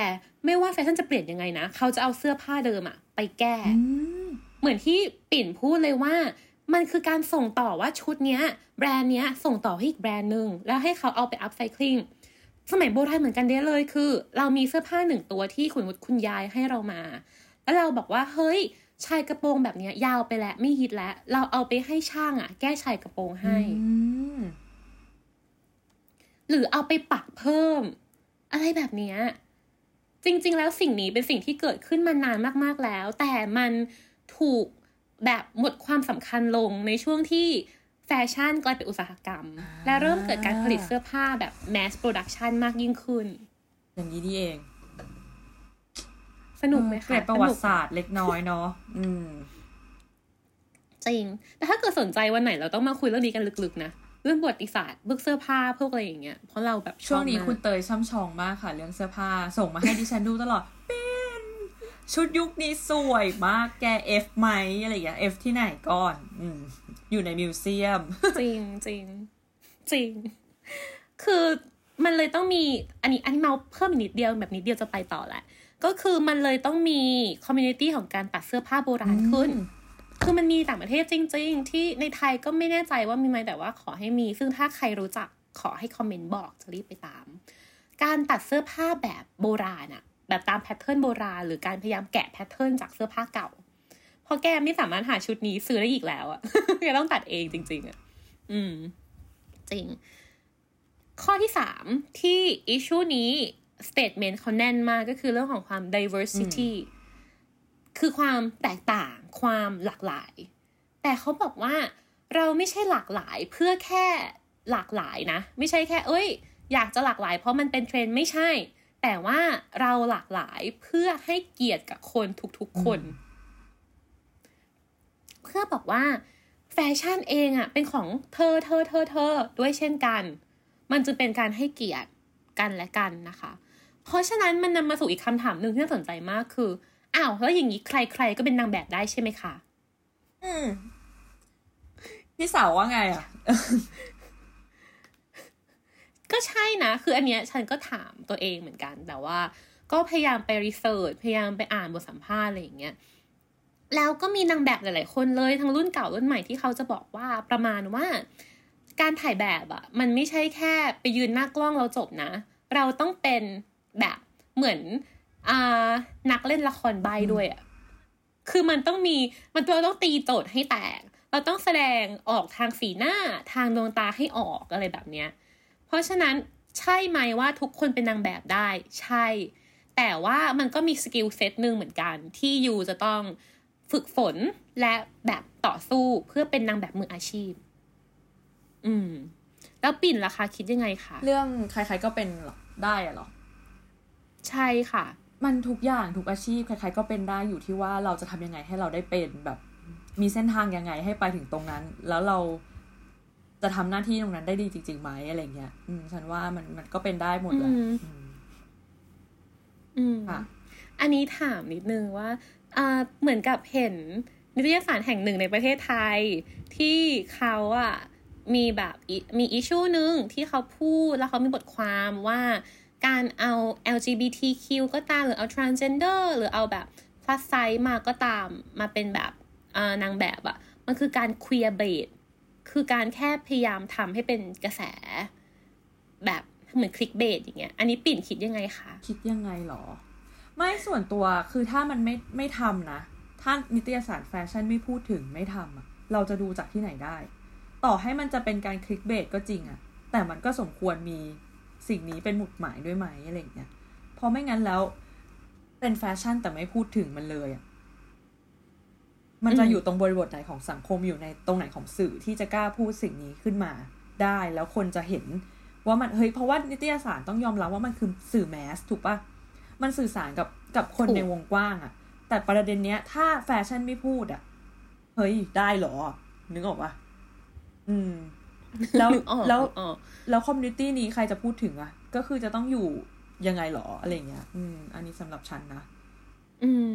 ไม่ว่าแฟชั่นจะเปลี่ยนยังไงนะ เขาจะเอาเสื้อผ้าเดิมอะไปแก้ เหมือนที่ปิ่นพูดเลยว่า มันคือการส่งต่อว่าชุดเนี้ย แบรนด์เนี้ยส่งต่อให้อีกแบรนด์หนึ่งแล้วให้เขาเอาไปอัพไซคลิงสมัยโบราณเหมือนกันเด้เลยคือ เรามีเสื้อผ้าหนึ่งตัวที่คุณวุฒิคุณยายให้เรามา แล้วเราบอกว่าเฮ้ย ชายกระโปรงแบบเนี้ย ยาวไปแล้วไม่ฮิตแล้ว เราเอาไปให้ช่างอะแก้ชายกระโปรงให้อืมหรือเอาไปปักเพิ่ม อะไรแบบเนี้ย จริง ๆ แล้วสิ่งนี้เป็นสิ่งที่เกิดขึ้นมานานมากๆแล้ว แต่มันถูกแบบหมดความสำคัญลงในช่วงที่แฟชั่นกลายเป็นอุตสาหกรรมอ่าและเริ่มเกิดการผลิตเสื้อผ้าแบบ mass production มากยิ่งขึ้น อย่างนี้นี่เอง สนุกไหมเกคะร็ดประวัติสนุกศาสตร์เล็กน้อยเนาะอืมจริง แต่ถ้าเกิดสนใจวันไหนเราต้องมาคุยเรื่องนี้กันลึกๆนะ เรื่องประวัติศาสตร์พวกเสื้อผ้าพวกอะไรอย่างเงี้ย เพราะเราแบบชอบช่วงนี้มากคุณเตยช่ำชองมากค่ะ เรื่องเสื้อผ้า ส่งมาให้ดิฉันดูตลอด เป็นชุดยุคนี้สวยมาก แก F ไหมอะไรอย่างเงี้ย F ที่ไหนก่อน อืม อยู่ใน museum จริงจริงจริง คือมันเลยต้องมี อันนี้อันนี้เมาท์เพิ่มอีกนิดเดียวแบบนิดเดียวจะไปต่อแหละ ก็คือมันเลยต้องมี community ของการตัดเสื้อผ้าโบราณขึ้นอืมคือมันมีต่างประเทศจริง ๆ ที่ในไทยก็ไม่แน่ใจว่ามีไหมแต่ว่าขอให้มี ซึ่งถ้าใครรู้จักขอให้คอมเมนต์บอกจะรีบไปตาม การตัดเสื้อผ้าแบบโบราณอะแบบตาม pattern โบราณ หรือการพยายามแกะ pattern จากเสื้อผ้าเก่าเพราะแกไม่สามารถหาชุดนี้ซื้อได้อีกแล้วอะแกต้องตัดเองจริง ๆอะอืม จริง ข้อที่สามที่ issue นี้ statement เขาแน่นมากก็คือเรื่องของความ diversity คือความแตกต่างความหลากหลาย แต่เขาบอกว่าเราไม่ใช่หลากหลายเพื่อแค่หลากหลายนะ ไม่ใช่แค่ เอ้ย อยากจะหลากหลายเพราะมันเป็นเทรนด์ไม่ใช่ แต่ว่าเราหลากหลายเพื่อให้เกียรติกับคนทุกๆคน เพื่อบอกว่าแฟชั่นเองอะ่ะเป็นของเธอเธอเธอเธอด้วยเช่นกัน มันจึงเป็นการให้เกียรติกันและกันนะคะ เพราะฉะนั้นมันนำมาสู่อีกคำถามหนึ่งที่น่าสนใจมากคือ อ้าวแล้วอย่างนี้ใครๆก็เป็นนางแบบได้ใช่ไหมคะ อืมพี่สาวว่าไงอะ ก็ใช่นะ คืออันเนี้ยฉันก็ถามตัวเองเหมือนกัน แต่ว่า ก็พยายามไปรีเสิร์ชพยายามไปอ่านบทสัมภาษณ์อะไรอย่างเงี้ย แล้วก็มีนางแบบหลาย ๆ คนเลยทั้งรุ่นเก่ารุ่นใหม่ที่เขาจะบอกว่าประมาณว่า การถ่ายแบบอะมันไม่ใช่แค่ไปยืนหน้ากล้องเราจบนะ เราต้องเป็น แบบเหมือนอ่านักเล่นละครใบด้วยอะคือมันต้องมีมันตัวต้องตีโจทย์ให้แตก เราต้องแสดงออกทางสีหน้าทางดวงตาให้ออกอะไรแบบเนี้ย เพราะฉะนั้นใช่ไหมว่าทุกคนเป็นนางแบบได้ ใช่ แต่ว่ามันก็มี skill set หนึ่งเหมือนกัน ที่ you จะต้องฝึกฝนและแบบต่อสู้เพื่อเป็นนางแบบมืออาชีพ อืม แล้วปิ่นล่ะคะคิดยังไงคะเรื่องใครๆก็เป็นหรอได้อะเหรอ ใช่ค่ะ มันทุกอย่างทุกอาชีพใครๆก็เป็นได้อยู่ที่ว่าเราจะทำยังไงให้เราได้เป็นแบบมีเส้นทางยังไงให้ไปถึงตรงนั้น แล้วเราจะทำหน้าที่ตรงนั้นได้ดีจริงๆไหมอะไรเงี้ย อืม ฉันว่ามันมันก็เป็นได้หมดแหละอืมอืมอืมค่ะ อันนี้ถามนิดนึงว่าอ่าเหมือนกับเห็นนิตยสารแห่งหนึ่งในประเทศไทย ที่เขาอะมีแบบอิมีอิชูหนึ่งที่เขาพูดแล้วเขามีบทความว่า การเอา LGBTQ ก็ตามหรือเอา transgender หรือเอาแบบ plus size มาก็ตามมาเป็นแบบนางแบบอะมันคือการ queer bait คือการแค่พยายามทำให้เป็นกระแส แบบเหมือนคลิกเบสอย่างเงี้ย อันนี้ปิ่นคิดยังไงคะ คิดยังไงหรอ ไม่ส่วนตัวคือถ้ามันไม่ไม่ทำนะ ถ้านิตยสารแฟชั่นไม่พูดถึงไม่ทำอะเราจะดูจากที่ไหนได้ ต่อให้มันจะเป็นการคลิกเบสก็จริงอะแต่มันก็สมควรมี สิ่งนี้เป็นหมุดหมายด้วยไหมอะไรอย่างเงี้ยเพราะไม่งั้นแล้วเป็นแฟชั่นแต่ไม่พูดถึงมันเลยอะมันจะอยู่ตรงบริบทไหนของสังคมอยู่ในตรงไหนของสื่อที่จะกล้าพูดสิ่งนี้ขึ้นมาได้แล้วคนจะเห็นว่ามันเฮ้ยเพราะว่านิตยสารต้องยอมรับว่ามันคือสื่อ mass ถูกปะมันสื่อสารกับกับคนในวงกว้างอะแต่ประเด็นเนี้ย ถ้าแฟชั่นไม่พูดอะเฮ้ยได้เหรอ นึกออกปะอืม แล้วนึกออกแล้วนึกออกแล้ว community นี้ใครจะพูดถึงอะก็คือจะต้องอยู่ยังไงหรออะไรเงี้ย อืม อันนี้สำหรับฉันนะ อืม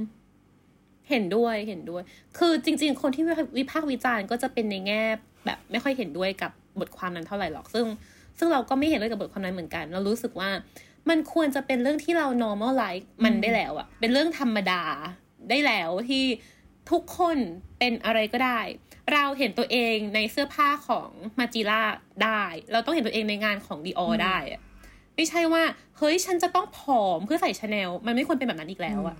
เห็นด้วยเห็นด้วย คือจริง ๆ คนที่วิพากษ์วิจารณ์ก็จะเป็นในแง่ แบบไม่ค่อยเห็นด้วยกับบทความนั้นเท่าไหร่หรอก ซึ่ง ซึ่งเราก็ไม่เห็นด้วยกับบทความนั้นเหมือนกัน เรารู้สึกว่ามันควรจะเป็นเรื่องที่เรา normalize มันได้แล้วอะเป็นเรื่องธรรมดาได้แล้วที่ ทุกคนเป็นอะไรก็ได้ เราเห็นตัวเองในเสื้อผ้าของมาจิล่าได้ เราต้องเห็นตัวเองในงานของดีอออืมได้อะไม่ใช่ว่า เฮ้ยฉันจะต้องผอมเพื่อใส่ชาแนลมันไม่ควรเป็นแบบนั้นอีกแล้วอะ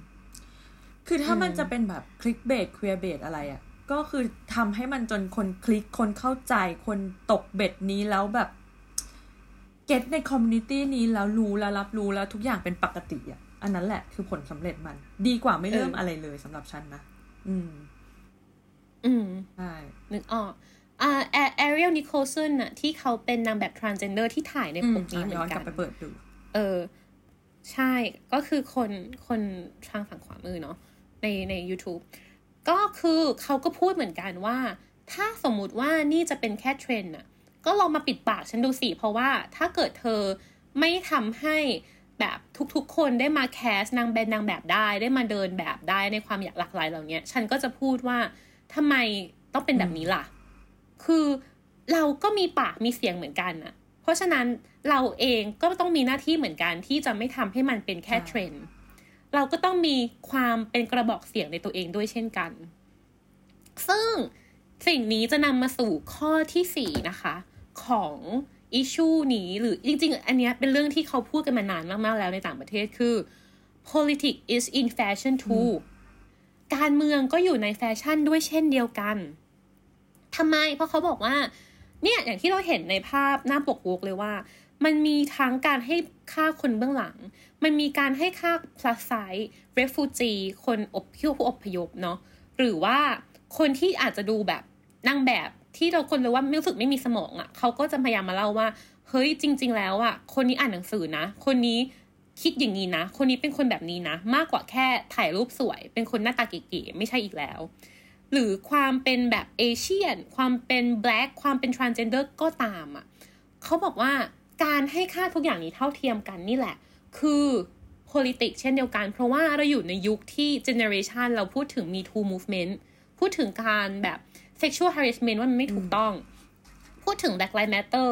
คือถ้ามันอืมจะเป็นแบบคลิกเบสควียเบสอะไรอะ่ะก็คือทำให้มันจนคนคลิกคนเข้าใจคนตกเบ็ดนี้แล้วแบบเก็ตในคอมมูนิตี้นี้แล้วรู้แล้วรับรู้แล้วทุกอย่างเป็นปกติอะ่ะอันนั้นแหละคือผลสำเร็จมัน ดีกว่าไม่เริ่มเออออะไรเลยสำหรับฉันนะ อืม อืมใช่นึกออกอ่าแอเรียลนิโคลสันอะที่เขาเป็นนางแบบ transgender ที่ถ่ายในอืปมกนี้อะเหมือย้อนนกกัลับนไปเปิดดู เออ ใช่ก็คือคนคนทางฝั่งขวามือเนาะในใน YouTube ก็คือเขาก็พูดเหมือนกันว่า ถ้าสมมุติว่านี่จะเป็นแค่เทรนด์อะก็ลองมาปิดปากฉันดูสิ เพราะว่าถ้าเกิดเธอไม่ทำให้ แบบทุกๆ คนได้มาแคสนางแบนนางแบบได้ได้มาเดินแบบได้ในความอยากหลากหลายเหล่านี้ฉันก็จะพูดว่าทำไมต้องเป็นแบบนี้ล่ะ คือเราก็มีปากมีเสียงเหมือนกันอะเพราะฉะนั้นเราเองก็ต้องมีหน้าที่เหมือนกันที่จะไม่ทำให้มันเป็นแค่ใช่เทรนด์เราก็ต้องมีความเป็นกระบอกเสียงในตัวเองด้วยเช่นกัน ซึ่งสิ่งนี้จะนำมาสู่ข้อที่สี่นะคะ ของ อิชูนี้หรือจริง ๆ อันเนี้ยเป็นเรื่องที่เขาพูดกันมานานมาก ๆ แล้วในต่างประเทศคือ politics is in fashion too การเมืองก็อยู่ในแฟชั่นด้วยเช่นเดียวกันทำไมเพราะเขาบอกว่า เนี่ยอย่างที่เราเห็นในภาพหน้าปกวกเลยว่า มันมีทั้งการให้ค่าคนเบื้องหลัง มันมีการให้ค่า plus size refugee คนอบผู้อพยพเนาะหรือว่าคนที่อาจจะดูแบบนางแบบ ที่เราคนรู้ว่าไม่รู้สึกไม่มีสมองอะ่ะเขาก็จะพยายามมาเล่าว่า เฮ้ยจริง ๆ แล้วอะ่ะ คนนี้อ่านหนังสือนะ คนนี้คิดอย่างนี้นะ คนนี้เป็นคนแบบนี้นะ มากกว่าแค่ถ่ายรูปสวย เป็นคนหน้าตาเก๋ๆไม่ใช่อีกแล้ว หรือความเป็นแบบเอเชียน ความเป็นแบล็กความเป็นทรานเจนเดอร์ก็ตามอะ่ะเขาบอกว่าการให้ค่าทุกอย่างนี้เท่าเทียมกันนี่แหละ คือ politics เช่นเดียวกัน เพราะว่าเราอยู่ในยุคที่ generation เราพูดถึง me too movement พูดถึงการแบบ sexual harassment ว่ามันไม่ถูกต้อง พูดถึง black lives matter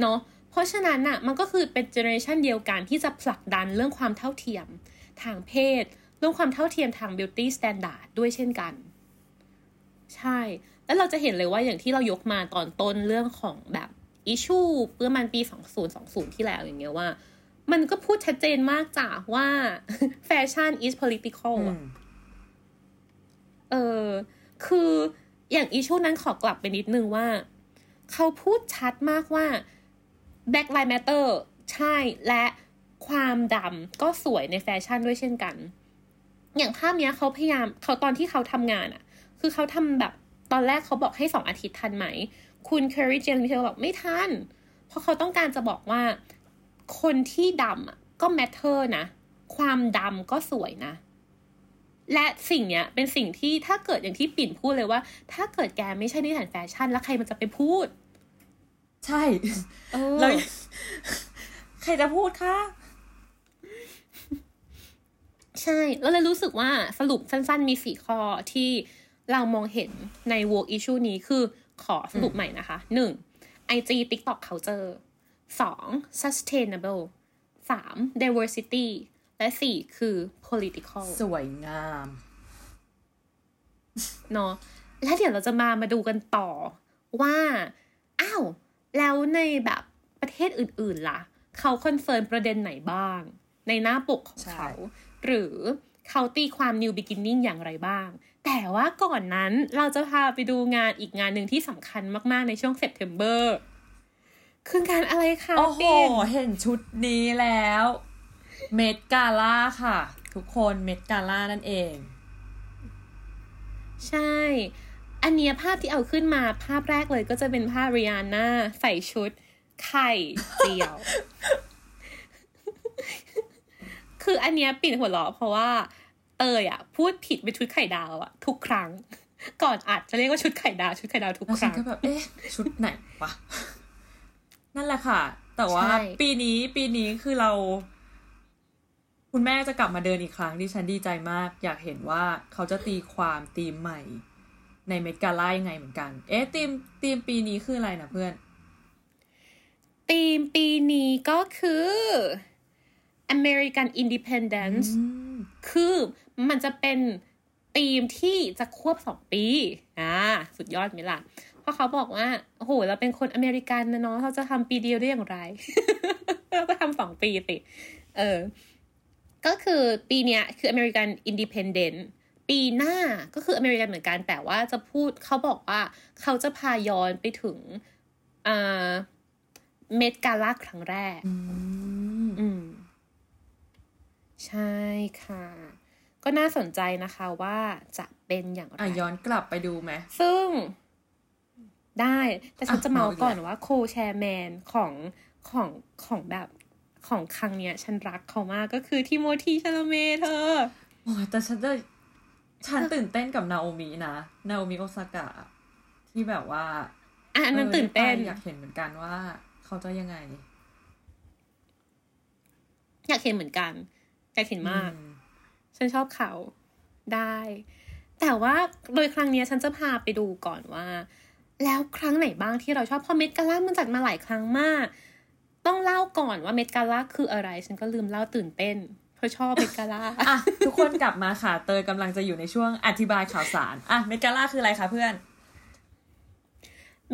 เนาะเพราะฉะนั้นอะมันก็คือเป็น generation เดียวกันที่จะผลักดันเรื่องความเท่าเทียมทางเพศ เรื่องความเท่าเทียมทาง beauty standard ด้วยเช่นกัน ใช่ แล้วเราจะเห็นเลยว่าอย่างที่เรายกมาตอนต้นเรื่องของแบบ issue เมื่อมันปี 2020 ที่แล้วอย่างเงี้ยว่า มันก็พูดชัดเจนมากจ้ะว่าแฟชั่น is political อะเออ คือ อย่าง issue นั้นขอกลับไปนิดนึงว่า เขาพูดชัดมากว่า Black Lives Matter ใช่และความดำก็สวยในแฟชั่นด้วยเช่นกัน อย่างภาพเนี้ยเขาพยายามเขาตอนที่เขาทำงานอะคือเขาทำแบบตอนแรกเขาบอกให้สองอาทิตย์ทันไหม คุณ Kerry James Marshall บอกไม่ทัน เพราะเขาต้องการจะบอกว่า คนที่ดำก็ matter นะ ความดำก็สวยนะ และสิ่งเนี้ยเป็นสิ่งที่ถ้าเกิดอย่างที่ปิ่นพูดเลยว่า ถ้าเกิดแกไม่ใช่นิตยสารแฟชั่น แล้วใครมันจะไปพูด ใช่เออแล้วใครจะพูดคะใช่แล้วเลยรู้สึกว่าสรุปสั้นๆ มีสี่ข้อที่เรามองเห็นใน work issue นี้คือขอสรุปใหม่นะคะหนึ่ง IG TikTok culture สอง sustainable สาม diversity และสี่คือ political สวยงามเนาะแล้วเดี๋ยวเราจะมามาดูกันต่อว่า อ้าว แล้วในแบบประเทศอื่น ๆ ล่ะ เขา confirm ประเด็นไหนบ้าง ในหน้าปกของเขาใช่ หรือเขาตีความ new beginning อย่างไรบ้าง แต่ว่าก่อนนั้นเราจะพาไปดูงานอีกงานหนึ่งที่สำคัญมาก ๆ ในช่วง Septemberคืองานอะไรคะโอ้โหปิ่นเห็นชุดนี้แล้ว Met Galaค่ะ ทุกคนเมดกาล่านั่นเอง ใช่ อันเนี้ยภาพที่เอาขึ้นมาภาพแรกเลยก็จะเป็นภาพริยาน่าใส่ชุดไข่เจียว คืออันเนี้ยปิ่นหัวเราะเพราะว่าเตยอะ พูดผิดเป็นชุดไข่ดาวอะ ทุกครั้ง ก่อนอัดจะเรียกว่าชุดไข่ดาว ชุดไข่ดาวทุกแล้วคฉันรั้งก็แบบเอ๊ะชุดไหนวะนั่นแหละค่ะ แต่ว่าใช่ปีนี้ปีนี้คือเรา คุณแม่จะกลับมาเดินอีกครั้งดิฉันดีใจมาก อยากเห็นว่าเขาจะตีความธีมใหม่ ในเมดกาล่ายังไงเหมือนกัน เอ๊ะธีมธีมปีนี้คืออะไรนะเพื่อนธีมปีนี้ก็คือ American Independence คือมันจะเป็นธีมที่จะควบสองปีอ่าสุดยอดไหมล่ะ เพราะเขาบอกว่า โอ้โห เราเป็นคนอเมริกันนะเนาะเราจะทำปีเดียวได้อย่างไร เราก็ทำสองปีสิ เออ ก็คือปีเนี้ยคือ American Independent ปีหน้าก็คืออเมริกันเหมือนกัน แต่ว่าจะพูดเขาบอกว่าเขาจะพาย้อนไปถึงอ่าเมดกาล่าครั้งแรก อืมใช่ค่ะ ก็น่าสนใจนะคะว่าจะเป็นอย่างไรอะย้อนกลับไปดูไหม ซึ่งได้ แต่ฉันอะจะเมาเมาอีกก่อนแล้วว่าโคแชร์แมนของของของแบบ ของครั้งเนี้ย ฉันรักเขามากก็คือทิโมธีชาลาเมเธอโอ้ยแต่ฉันจะฉันตื่นเต้นกับนาโอมินะ นาโอมิโอซากะ ที่แบบว่าอะอันนั้นออตื่นเต้นได้ไปอยากเห็นเหมือนกันว่า เขาจะยังไง อยากเห็นเหมือนกันอยากเห็นมากอืมฉันชอบเขาได้ แต่ว่าโดยครั้งเนี้ยฉันจะพาไปดูก่อนว่า แล้วครั้งไหนบ้างที่เราชอบเพราะเมดกาล่ามันจัดมาหลายครั้งมาก ต้องเล่าก่อนว่าเมดกาล่าคืออะไร ฉันก็ลืมเล่าตื่นเต้นเพราะชอบเมดกาล่าอะทุกคนกลับมาค่ะ เตยกำลังจะอยู่ในช่วงอธิบายข่าวสารอะเมกาล่าคืออะไรคะเพื่อน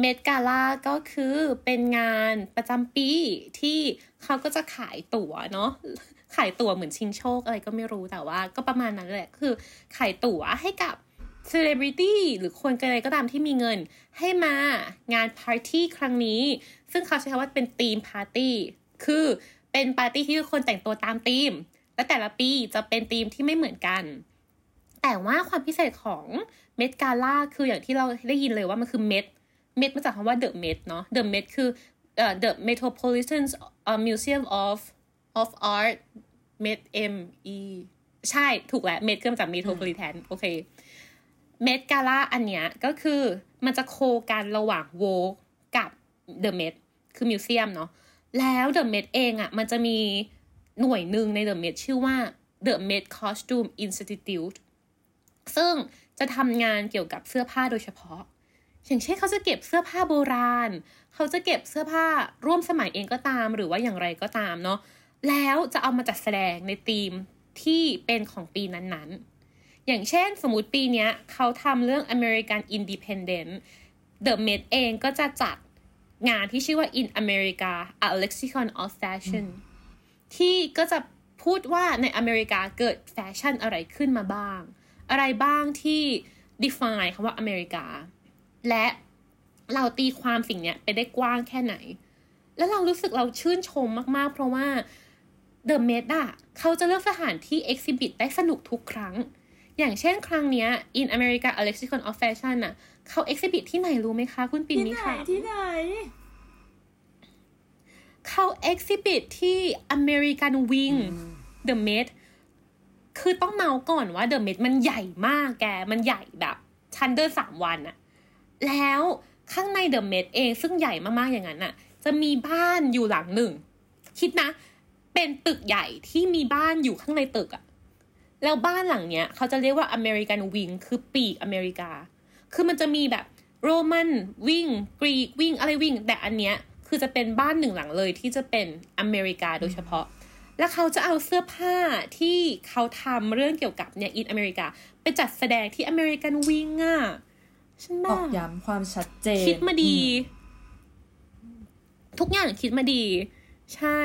เมดกาล่าก็คือเป็นงานประจำปีที่เขาก็จะขายตั๋วเนาะขายตั๋วเหมือนชิงโชคอะไรก็ไม่รู้แต่ว่า ก็ประมาณนั้นแหละคือ ขายตั๋วให้กับเซเลบริตี้หรือคนอะไรก็ตามที่มีเงินให้มางานปาร์ตี้ครั้งนี้ ซึ่งเขาใช้คำว่าเป็นธีมปาร์ตี้ คือเป็นปาร์ตี้ที่ทุกคนแต่งตัวตามธีม และแต่ละปีจะเป็นธีมที่ไม่เหมือนกัน แต่ว่าความพิเศษของเมดกาล่าคืออย่างที่เราได้ยินเลยว่ามันคือเมด Met มาจากคำว่า The Met เนาะ The Met คือเอ่อ The Metropolitan Museum of of Art Met M E ใช่ถูกแล้ว Met ก็มาจาก Metropolitan โอเค Met Gala อันเนี้ยก็คือมันจะโคกันระหว่าง Vogue กับ The Met คือ Museum เนาะแล้ว The Met เองอะ่ะ มันจะมีหน่วยหนึ่งใน The Met ชื่อว่า The Met Costume Institute ซึ่งจะทำงานเกี่ยวกับเสื้อผ้าโดยเฉพาะ อย่างเช่นเขาจะเก็บเสื้อผ้าโบราณ เขาจะเก็บเสื้อผ้าร่วมสมัยเองก็ตาม หรือว่าอย่างไรก็ตามเนาะแล้วจะเอามาจัดแสดงในธีมที่เป็นของปีนั้นๆ อย่างเช่นสมมติปีนี้เขาทำเรื่อง American Independent The Met เองก็จะจัด งานที่ชื่อว่า In America a Lexicon of Fashion ที่ก็จะพูดว่าในอเมริกาเกิดแฟชั่นอะไรขึ้นมาบ้าง อะไรบ้างที่ define คำว่าอเมริกา และเราตีความสิ่งเนี้ยไปได้กว้างแค่ไหน แล้วเรารู้สึกเราชื่นชมมากๆ เพราะว่า The Met อะเขาจะเลือกสถานที่ exhibit ได้สนุกทุกครั้ง อย่างเช่นครั้งเนี้ย In America a Lexicon of Fashion อะ เขา exhibit ที่ไหนรู้ไหมคะ คุณปิ่นที่นี่ไหนค่ะที่ไหน เขา exhibit ที่ American Wing The Met คือต้องเมาก่อนว่า The Met มันใหญ่มากแก มันใหญ่แบบชั้นเดินสามวันอะแล้วข้างใน The Met เองซึ่งใหญ่มากๆอย่างนั้นอะจะมีบ้านอยู่หลังหนึ่ง คิดนะ เป็นตึกใหญ่ที่มีบ้านอยู่ข้างในตึกอะแล้วบ้านหลังเนี้ย เขาจะเรียกว่า American Wing คือปีกอเมริกา คือมันจะมีแบบโรมันวิ่งกรีกวิ่งอะไรวิ่ง แต่อันเนี้ยคือจะเป็นบ้านหนึ่งหลังเลยที่จะเป็นอเมริกาโดยเฉพาะ แล้วเขาจะเอาเสื้อผ้าที่เขาทำเรื่องเกี่ยวกับเนี่ยอินอเมริกาไปจัดแสดงที่อเมริกันวิงอะฉันตบ้าอกย้ำความชัดเจน คิดมาดี ทุกอย่างคิดมาดี ใช่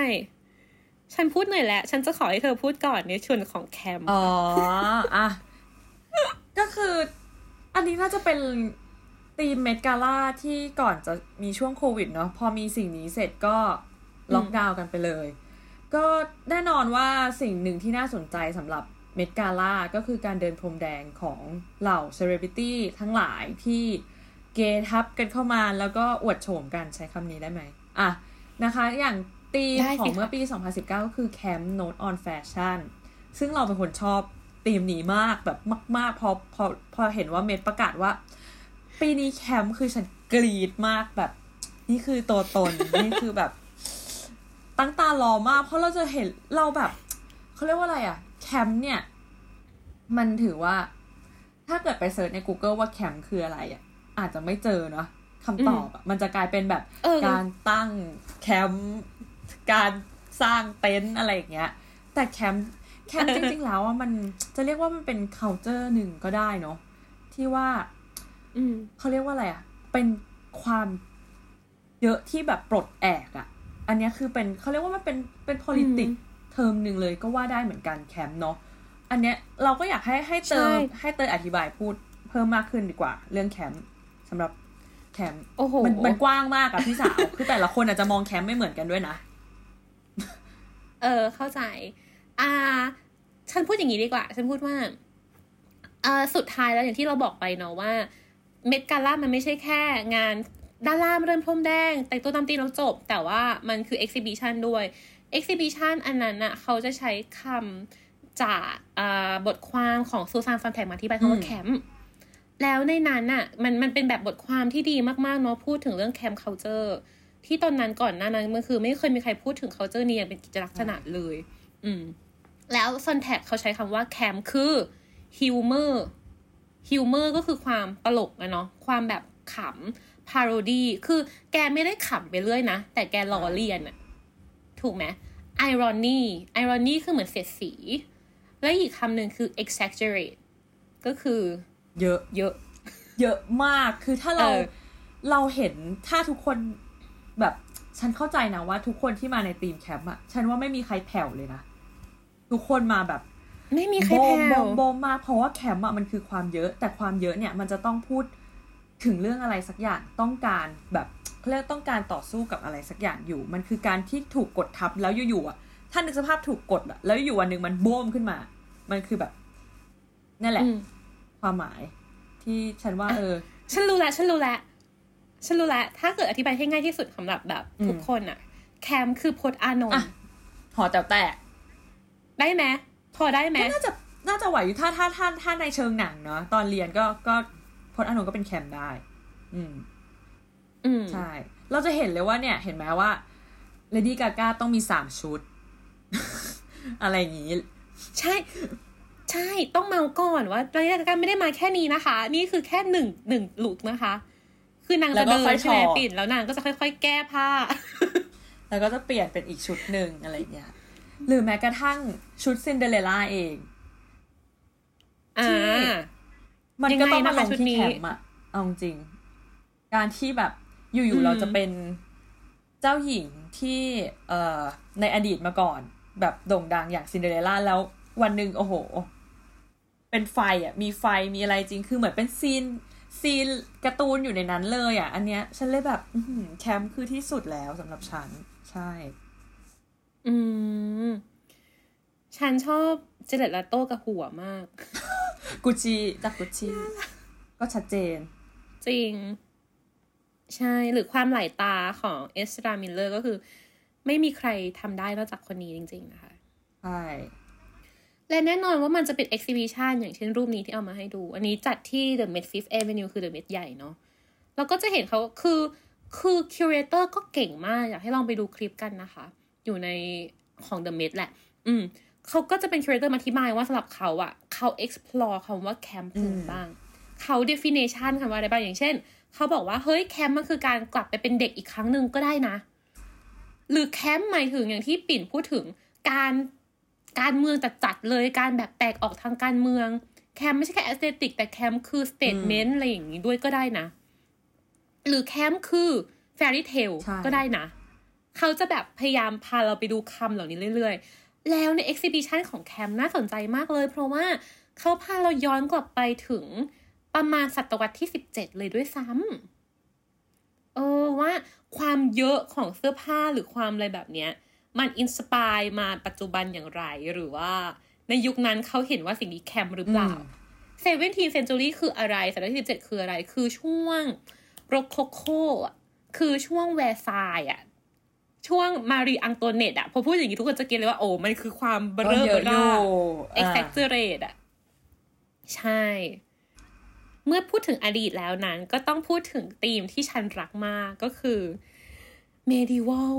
ฉันพูดหน่อยแหละฉันจะขอให้เธอพูดก่อนในชวนของแคม อ๋อ อะ ก็คือ อันนี้น่าจะเป็นธีมเมดกาล่าที่ก่อนจะมีช่วงโควิดเนาะพอมีสิ่งนี้เสร็จก็ล็อกดาวน์กันไปเลย ก็แน่นอนว่าสิ่งหนึ่งที่น่าสนใจสำหรับเมดกาล่าก็คือการเดินพรมแดงของเหล่าเซเลบริตี้ทั้งหลายที่เกทับกันเข้ามาแล้วก็อวดโฉมกันใช้คำนี้ได้ไหมอะนะคะ อย่างตีมของเมื่อปี 2019 ก็คือ Camp Note on Fashion ซึ่งเราเป็นคนชอบ ธีมนี้มากแบบมาก ๆ พอพอพอเห็นว่าเมดประกาศว่า ปีนี้แคมป์คือฉันกรีดมากแบบ นี่คือตัวตน นี่คือแบบ ตั้งตารอมาก เพราะเราจะเห็นเราแบบเขาเรียกว่าอะไรอะแคมป์เนี่ย มันถือว่า ถ้าเกิดไป search ใน Google ว่าแคมป์คืออะไรอะอาจจะไม่เจอเนาะคำตอบอะมันจะกลายเป็นแบบเออการตั้งแคมป์การสร้างเต็นท์อะไรอย่างเงี้ย แต่ camp camp จริง ๆ แล้วอะมันจะเรียกว่ามันเป็น culture หนึ่งก็ได้เนาะที่ว่าอืมเขาเรียกว่าอะไรอะเป็นความเยอะที่แบบปลดแอกอะอันเนี้ยคือเป็นเขาเรียกว่ามันเป็นเป็น politics เทอมหนึ่งเลยก็ว่าได้เหมือนกันแคมป์เนาะอันเนี้ยเราก็อยากให้ให้เตใช่ยให้เตยอธิบายพูดเพิ่มมากขึ้นดีกว่า เรื่องแคมป์สำหรับแคมป์โอ้โหมันมันกว้างมากอะพี่สาว คือแต่ละคนอาจจะมองแคมป์ไม่เหมือนกันด้วยนะ เออ เข้าใจ อ่า ฉันพูดอย่างนี้ดีกว่า ฉันพูดว่าอ่าสุดท้ายแล้วอย่างที่เราบอกไปเนาะว่า เมดกาล่ามันไม่ใช่แค่งานด้านล่างเริ่มพรมแดง แต่งตัวตามธีมแล้วจบ แต่ว่ามันคือ exhibition ด้วย exhibition อันนั้นน่ะเขาจะใช้คำจากอ่าบทความของซูซาน ซอนแท็กมาที่ไปคำว่าอืมแคมป์แล้วในนั้นน่ะมันมันเป็นแบบบทความที่ดีมากๆเนาะพูดถึงเรื่องแคมป์ culture ที่ตอนนั้นก่อนหน้านั้นมันคือ ไม่เคยมีใครพูดถึง culture นี้อย่างเป็นกิจลักษณะเลย อืม แล้วซอนแท็กเขาใช้คำว่าแคมคือ humor humor ก็คือความตลกอะเนาะความแบบขำ parody คือแกไม่ได้ขำไปเรื่อยนะ แต่แกล้อเลียนอะถูกไหม irony irony คือเหมือนเสียดสี และอีกคำหนึ่งคือ exaggerate ก็คือ เยอะเยอะ เยอะมากคือถ้าเราเออเราเห็นถ้าทุกคนแบบฉันเข้าใจนะว่าทุกคนที่มาในทีมแคมป์อะฉันว่าไม่มีใครแผ่วเลยนะ ทุกคนมาแบบ ไม่มีใครโบแผ่มโบวมโบมมากเพราะว่าแคมป์อะมันคือความเยอะ แต่ความเยอะเนี่ยมันจะต้องพูดถึงเรื่องอะไรสักอย่างต้องการแบบเขาเรียกต้องการต่อสู้กับอะไรสักอย่างอยู่ มันคือการที่ถูกกดทับแล้วอยู่ๆอะถ้านึกสภาพถูกกดอะแล้วอยู่วันหนึ่งมันโบมขึ้นมา มันคือแบบนั่นแหละอืมความหมายที่ฉันว่าเออ ฉันรู้แล้วฉันรู้แล้วฉันรู้แล้วถ้าเกิดอธิบายให้ง่ายที่สุดสำหรับแบบอืมทุกคนอะแคมป์คือพจน์อานนท์อะหอแต๋วแตก ได้ไหมพอได้ไหมก็น่าจะน่าจะไหวอยู่ถ้าถ้าถ้าถ้าในเชิงหนังเนาะตอนเรียนก็ก็พจน์อานนท์ก็เป็นแคมป์ได้ อืม อืมใช่ เราจะเห็นเลยว่าเนี่ย เห็นไหมว่าเลดี้กาก้าต้องมีสามชุด อะไรอย่างงี้ ใช่ ใช่ต้องเมาท์ก่อนว่าเลดี้กาก้าไม่ได้มาแค่นี้นะคะ นี่คือแค่หนึ่งหนึ่ง look นะคะ คือนางแล้วก็เดินใช่ไหมถอดปิ่นแล้วนางก็จะค่อย ๆ แก้ผ้า แล้วก็จะเปลี่ยนเป็นอีกชุดหนึ่งอะไรอย่างเงี้ย หรือแม้กระทั่งชุดซินเดอเรลล่าเองอ่ามันยังก็ไงต้องมานะคะลงชุดที่นี้แคมป์อะเอาจริง การที่แบบอืมอืยู่ๆเราจะเป็นเจ้าหญิงที่เอ่อในอดีตมาก่อน แบบโด่งดังอย่างซินเดอเรลล่าแล้ววันหนึ่งโอ้โห เป็นไฟอะมีไฟมีอะไรจริงคือเหมือนเป็น scene scene การ์ตูนอยู่ในนั้นเลยอะอันเนี้ย ฉันเลยแบบอื้อหือแคมป์คือที่สุดแล้วสำหรับฉัน ใช่ อืม ฉันชอบจาเร็ด เลโต้กับหัวมาก กุชิจากกุชิก็ชัดเจน จริง ใช่ หรือความหลายตาของเอสรามิลเลอร์ก็คือ ไม่มีใครทำได้นอกจากคนนี้จริง ๆ นะคะ ใช่ และแน่นอนว่ามันจะเป็น exhibition อย่างเช่นรูปนี้ที่เอามาให้ดู อันนี้จัดที่ The Met Fifth Avenue คือ The Met ใหญ่เนาะแล้วก็จะเห็นเขาคือคือ curator ก็เก่งมาก อยากให้ลองไปดูคลิปกันนะคะ อยู่ในของ The Met แหละ อืมเขาก็จะเป็น curator มาอธิบายว่าสำหรับเขาอะเขา explore คำว่า camp คืออะไรบ้าง เขา definition คำว่าอะไรบ้างอย่างเช่น เขาบอกว่า เฮ้ยแคมป์มันคือการกลับไปเป็นเด็กอีกครั้งหนึ่งก็ได้นะ หรือแคมป์หมายถึงอย่างที่ปิ่นพูดถึงการการเมืองจัดๆเลยการแบบแตกออกทางการเมือง แคมป์ไม่ใช่แค่ aesthetic แต่แคมป์คือ statement อะไรอย่างนี้ด้วยก็ได้นะ หรือแคมป์คือ fairy tale ใช่ก็ได้นะ เขาจะแบบพยายามพาเราไปดูคำเหล่านี้เรื่อย ๆ แล้วใน exhibition ของแคมป์น่าสนใจมากเลย เพราะว่าเขาพาเราย้อนกลับไปถึงประมาณศตวรรษที่ 17 เลยด้วยซ้ำเออว่าความเยอะของเสื้อผ้าหรือความอะไรแบบเนี้ย มัน inspire มาปัจจุบันอย่างไรหรือว่าในยุคนั้นเขาเห็นว่าสิ่งนี้แคมป์หรือเปล่าอืม seventeenth century คืออะไรศตวรรษที่สิบเจ็ดคืออะไร คือช่วงโรโคโคอะคือช่วงแวร์ซายอะ ช่วงมารีอังโตเนตอะพอพูดอย่างนี้ทุกคนจะ get เลยว่าโอ้มันคือความเบก็รอเยเบอะอร่ายู่ exaggerate อะใช่ เมื่อพูดถึงอดีตแล้วนั้น ก็ต้องพูดถึงธีมที่ฉันรักมากก็คือ medieval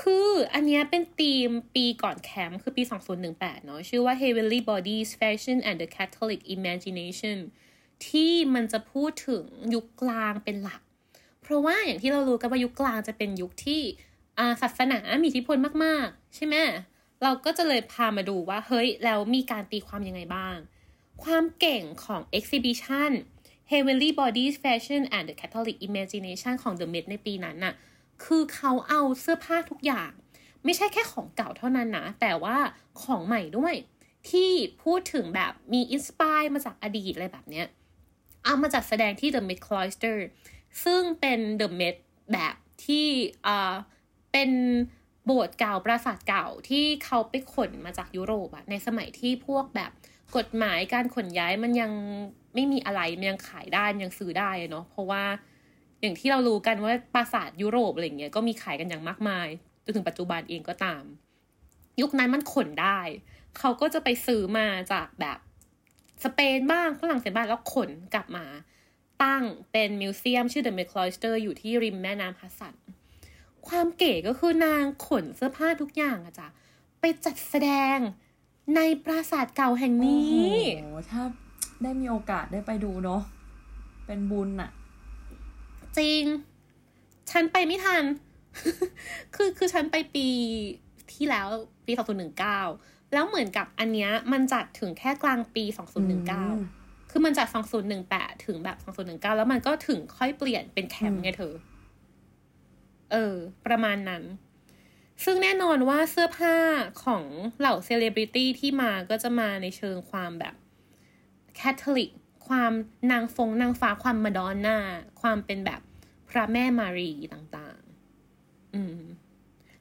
คืออันเนี้ยเป็นธีมปีก่อนแคมป์คือปี 2018 เนาะชื่อว่า Heavenly Bodies Fashion and the Catholic Imagination ที่มันจะพูดถึงยุคกลางเป็นหลัก เพราะว่าอย่างที่เรารู้กันว่ายุคกลางจะเป็นยุคที่อ่าศาสนามีอิทธิพลมาก ๆ ใช่ไหมเราก็จะเลยพามาดูว่า เฮ้ย แล้วมีการตีความยังไงบ้าง ความเก่งของ exhibition Heavenly Bodies Fashion and the Catholic Imagination ของ The Met ในปีนั้นน่ะ คือเขาเอาเสื้อผ้าทุกอย่าง ไม่ใช่แค่ของเก่าเท่านั้นนะ แต่ว่าของใหม่ด้วย ที่พูดถึงแบบมีอินสปายมาจากอดีตอะไรแบบเนี้ย เอามาจัดแสดงที่ The Met Cloister ซึ่งเป็น The Met แบบที่อ่าเป็นโบสถ์เก่าปราสาทเก่าที่เขาไปขนมาจากยุโรปอะในสมัยที่พวกแบบกฎหมายการขนย้ายมันยังไม่มีอะไรมันยังขายได้มันยังซื้อได้เนาะเพราะว่าอย่างที่เรารู้กันว่าปราสาทยุโรปอะไรเงี้ยก็มีขายกันอย่างมากมายจนถึงปัจจุบันเองก็ตาม ยุคนั้นมันขนได้ เขาก็จะไปซื้อมาจากแบบสเปนบ้างฝรั่งเศสบ้างแล้วขนกลับมา ตั้งเป็นมิวเซียมชื่อ The Met Cloister อยู่ที่ริมแม่น้ำฮัสสัน ความเก๋ก็คือนางขนเสื้อผ้าทุกอย่างอะจ้ะไปจัดแสดงในปราสาทเก่าแห่งนี้โอ้โหถ้าได้มีโอกาสได้ไปดูเนาะเป็นบุญอะจริง ฉันไปไม่ทัน คือคือฉันไปปีที่แล้วปี 2019 แล้วเหมือนกับอันเนี้ยมันจัดถึงแค่กลางปี 2019 คือมันจาก 2018 ถึงแบบ 2019 แล้วมันก็ถึงค่อยเปลี่ยนเป็นแคมป์ไงเธอ เออ ประมาณนั้น ซึ่งแน่นอนว่าเสื้อผ้าของเหล่าเซเลบริตี้ที่มาก็จะมาในเชิงความแบบคาทอลิก ความนางฟงนางฟ้าความมาดอนน่า ความเป็นแบบพระแม่มารีต่างๆ อืม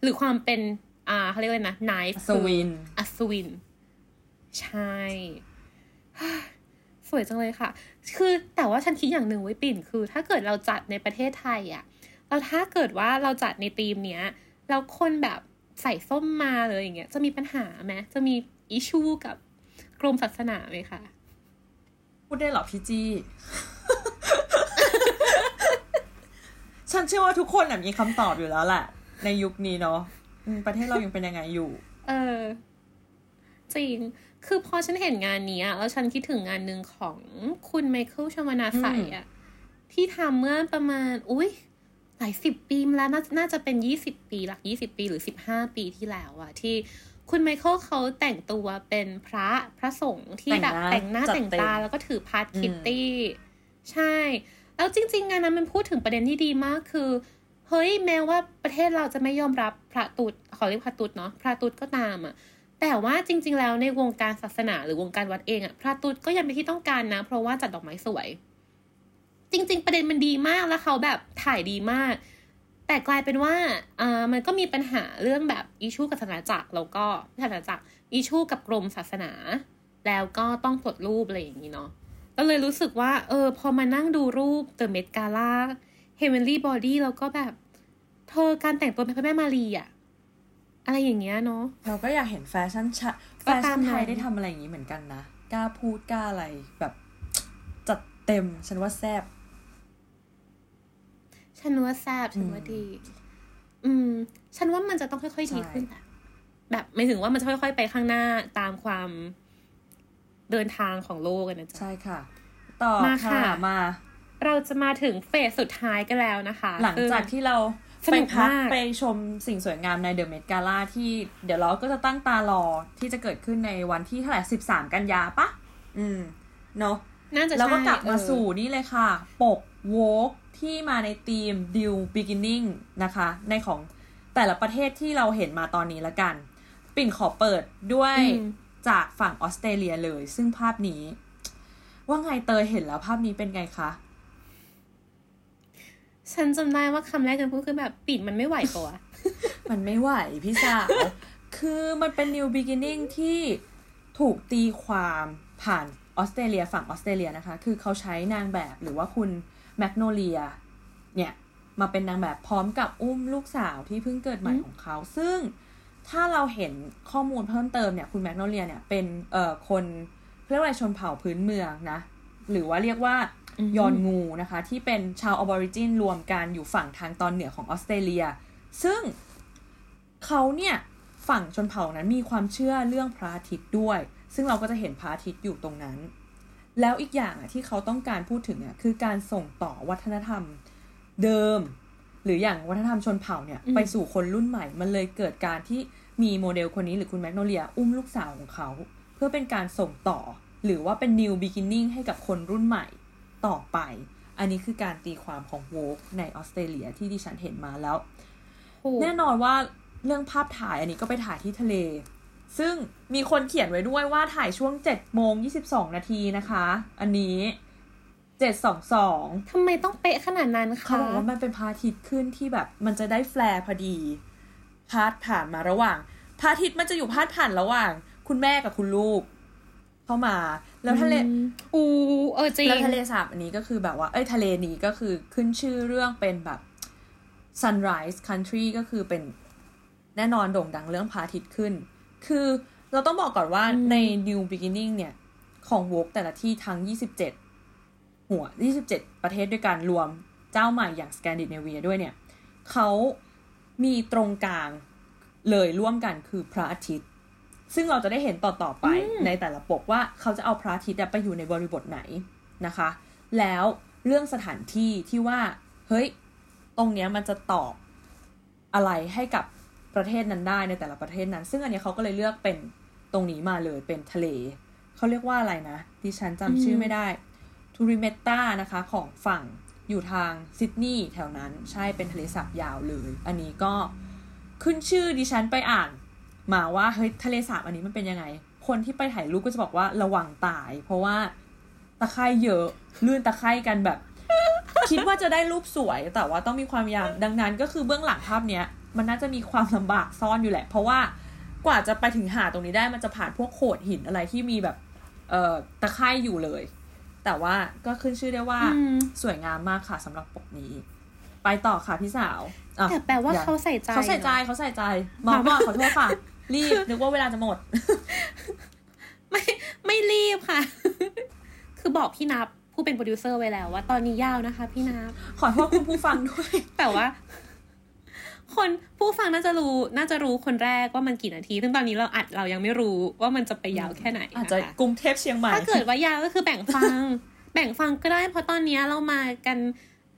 หรือความเป็น อ่าเขาเรียกว่าอะไรนะไนฟ์สวินอัศวิน ใช่ สวยจังเลยค่ะ คือแต่ว่าฉันคิดอย่างหนึ่งไว้ปิ่นคือ ถ้าเกิดเราจัดในประเทศไทยอะแล้วถ้าเกิดว่าเราจัดในธีมเนี้ยแล้วคนแบบใส่ส้มมาเลยอย่างเงี้ยจะมีปัญหาไหมจะมีอิชูกับกรมศาสนาไหมคะพูดได้เหรอพี่จี้ฉันเชื่อว่าทุกคนน่ะมีคำตอบอยู่แล้วแหละในยุคนี้เนาะอืมประเทศเรายังเป็นยังไงอยู่ เออ จริง คือพอฉันเห็นงานนี้อะแล้วฉันคิดถึงงานหนึ่งของคุณไมเคิล เชาวนาศัยอะที่ทำเมื่อประมาณ อุ้ยหลายสิบปีมาแล้วนาน่าจะเป็นยี่สิบปี หลักยี่สิบปีหรือสิบห้าปีที่แล้วอะที่คุณไมเคิลเขาแต่งตัวเป็นพระพระสงฆ์ที่แบบแต่แต่งหน้าหน้าจัดแต่งเต็มตาแล้วก็ถือบาตรอืมคิตตี้ ใช่ แล้วจริง ๆ งานนั้นมันพูดถึงประเด็นที่ดีมากคือ เฮ้ยแม้ว่าประเทศเราจะไม่ยอมรับพระตุดขอเรียกพระตุดเนาะพระตุดก็ตามอะ แต่ว่าจริง ๆ แล้วในวงการศาสนาหรือวงการวัดเองอะพระตุดก็ยังเป็นที่ต้องการนะ เพราะว่าจัดดอกไม้สวย จริง ๆ ประเด็นมันดีมากแล้วเขาแบบถ่ายดีมาก แต่กลายเป็นว่าอ่ามันก็มีปัญหาเรื่องแบบอิชูกับศาสนาจักรแล้วก็ศาสนาจักรอิชูกับกรมศาสนา แล้วก็ต้องตรวจรูปอะไรอย่างนี้เนาะก็เลยรู้สึกว่า เออ พอมานั่งดูรูป The Met Gala Heavenly Body แล้วก็แบบ เธอการแต่งตัวเป็นพระแม่มารีอะ อะไรอย่างเงี้ยเนาะเราก็อยากเห็นแฟชั่นชะแฟก็ตาชั่มนไทยนั้นได้ทำอะไรอย่างนี้เหมือนกันนะกล้าพูดกล้าอะไรแบบจัดเต็มฉันว่าแซบฉันว่าแซบฉันว่าดี อืม ฉันว่ามันจะต้องค่อยๆดีขึ้นแหละแบบไม่ถึงว่ามันจะค่อยๆไปข้างหน้าตามความเดินทางของโลกกันนะจ๊ะใช่ค่ะ ต่อมาค่ะค่ะมา เราจะมาถึงเฟสสุดท้ายกันแล้วนะคะ หลังจากคือที่เรา สไปนุกพักมากไปชมสิ่งสวยงามในเดอะเมดกาล่าที่เดี๋ยวเราก็จะตั้งตารอที่จะเกิดขึ้นในวันที่เท่าไหร่สิบสามกันยาปะ อืม เนาะน่าจะแล้วก็ใช่กลับมาเออสู่นี่เลยค่ะ ปกโวกที่มาในธีม Deal Beginning นะคะ ในของแต่ละประเทศที่เราเห็นมาตอนนี้ละกัน ปิ่นขอเปิดด้วยอืมจากฝั่งออสเตรเลียเลย ซึ่งภาพนี้ ว่าไงเตยเห็นแล้วภาพนี้เป็นไงคะ ฉันจำได้ว่าคำแรกกันพูดคือแบบปิดมันไม่ไหวปะวะมันไม่ไหวพี่สาวคือมันเป็น New Beginning ที่ถูกตีความผ่านออสเตรเลียฝั่งออสเตรเลียนะคะ คือเขาใช้นางแบบหรือว่าคุณแมกโนเลียเนี่ยมาเป็นนางแบบพร้อมกับอุ้มลูกสาวที่เพิ่งเกิดใหม่ของเขา ซึ่งถ้าเราเห็นข้อมูลเพิ่มเติมเนี่ยคุณแมกโนเลียเนี่ยเป็นเอ่อคนเรียกว่าอะไรชนเผ่าพื้นเมืองนะ หรือว่าเรียกว่า Yolngu นะคะ ที่เป็นชาวอะบอริจินรวมกันอยู่ฝั่งทางตอนเหนือของออสเตรเลีย ซึ่งเขาเนี่ยฝั่งชนเผ่านั้นมีความเชื่อเรื่องพระอาทิตย์ด้วย ซึ่งเราก็จะเห็นพระอาทิตย์อยู่ตรงนั้น แล้วอีกอย่างอะที่เขาต้องการพูดถึงอะคือการส่งต่อวัฒนธรรมเดิม หรืออย่างวัฒนธรรมชนเผ่าเนี่ยอืมไปสู่คนรุ่นใหม่ มันเลยเกิดการที่มีโมเดลคนนี้หรือคุณแมกโนเลีย อุ้มลูกสาวของเขา เพื่อเป็นการส่งต่อ หรือว่าเป็น new beginning ให้กับคนรุ่นใหม่ ต่อไป อันนี้คือการตีความของโวกในออสเตรเลียที่ดิฉันเห็นมาแล้วโอ้แน่นอนว่าเรื่องภาพถ่ายอันนี้ก็ไปถ่ายที่ทะเล ซึ่งมีคนเขียนไว้ด้วยว่าถ่ายช่วง7โมง22 นาทีนะคะ อันนี้ 722ทำไมต้องเป๊ะขนาดนั้นเขาคะบอกว่ามันเป็นพระอาทิตย์ขึ้นที่แบบมันจะได้แฟลร์พอดีพาดผ่านมาระหว่างพระอาทิตย์มันจะอยู่พาดผ่านระหว่าง คุณแม่กับคุณลูก เข้ามา แล้วทะเลอืมอูเออจริงแล้วทะเลสาบอันนี้ก็คือแบบว่าเอ้ยทะเลนี้ก็คือขึ้นชื่อเรื่องเป็นแบบ sunrise country ก็คือเป็นแน่นอนโด่งดังเรื่องพระอาทิตย์ขึ้น คือเราต้องบอกก่อนว่าอืมใน new beginning เนี่ย ของวกแต่ละที่ทั้ง 27 หัว 27 ประเทศด้วยกันรวมเจ้าใหม่อย่างสแกนดิเนเวียด้วยเนี่ย เขามีตรงกลางเลยร่วมกันคือพระอาทิตย์ ซึ่งเราจะได้เห็นต่อต่อๆไปอืมในแต่ละปกว่าเขาจะเอาพระอาทิตย์อะไปอยู่ในบริบทไหนนะคะ แล้วเรื่องสถานที่ที่ว่า เฮ้ย ตรงเนี้ยมันจะตอบอะไรให้กับประเทศนั้นได้ในแต่ละประเทศนั้น ซึ่งอันเนี้ยเขาก็เลยเลือกเป็นตรงนี้มาเลยเป็นทะเล เขาเรียกว่าอะไรนะ ดิฉันจำชื่อไม่ได้ทูริเมตตานะคะของฝั่งอยู่ทางซิดนีย์แถวนั้นใช่เป็นทะเลสาบยาวเลย อันนี้ก็ขึ้นชื่อดิฉันไปอ่าน มาว่าเฮ้ยทะเลสาบอันนี้มันเป็นยังไง คนที่ไปถ่ายรูปก็จะบอกว่าระวังตาย เพราะว่าตะไคร่เยอะลื่นตะไคร่กันแบบ คิดว่าจะได้รูปสวย แต่ว่าต้องมีความยามดังนั้นก็คือเบื้องหลังภาพเนี้ยมันน่าจะมีความลำบากซ่อนอยู่แหละ เพราะว่ากว่าจะไปถึงหาดตรงนี้ได้มันจะผ่านพวกโขดหินอะไรที่มีแบบเอ่อตะไคร่อยู่เลย แต่ว่าก็ขึ้นชื่อได้ว่าอืมสวยงามมากค่ะสำหรับปกนี้ ไปต่อค่ะพี่สาวอะแต่แปลว่าอย่เขาใส่ใจเขาใส่ใจหรอเขาใส่ใจมองก่อนขอโทษค่ะ รีบนึกว่าเวลาจะหมด ไม่ไม่รีบค่ะ คือบอกพี่นับผู้เป็นโปรดิวเซอร์ไว้แล้วว่าตอนนี้ยาวนะคะ พี่นับขอโทษคุณผู้ฟังด้วย แต่ว่า คนผู้ฟังน่าจะรู้น่าจะรู้คนแรกว่ามันกี่นาที ซึ่งตอนนี้เราอัดเรายังไม่รู้ว่ามันจะไปยาวแค่ไหนอาจนคจะกรุงเทพเชียงใหม่ถ้าเกิดว่ายาวก็คือแบ่งฟัง แบ่งฟังก็ได้เพราะตอนนี้เรามากัน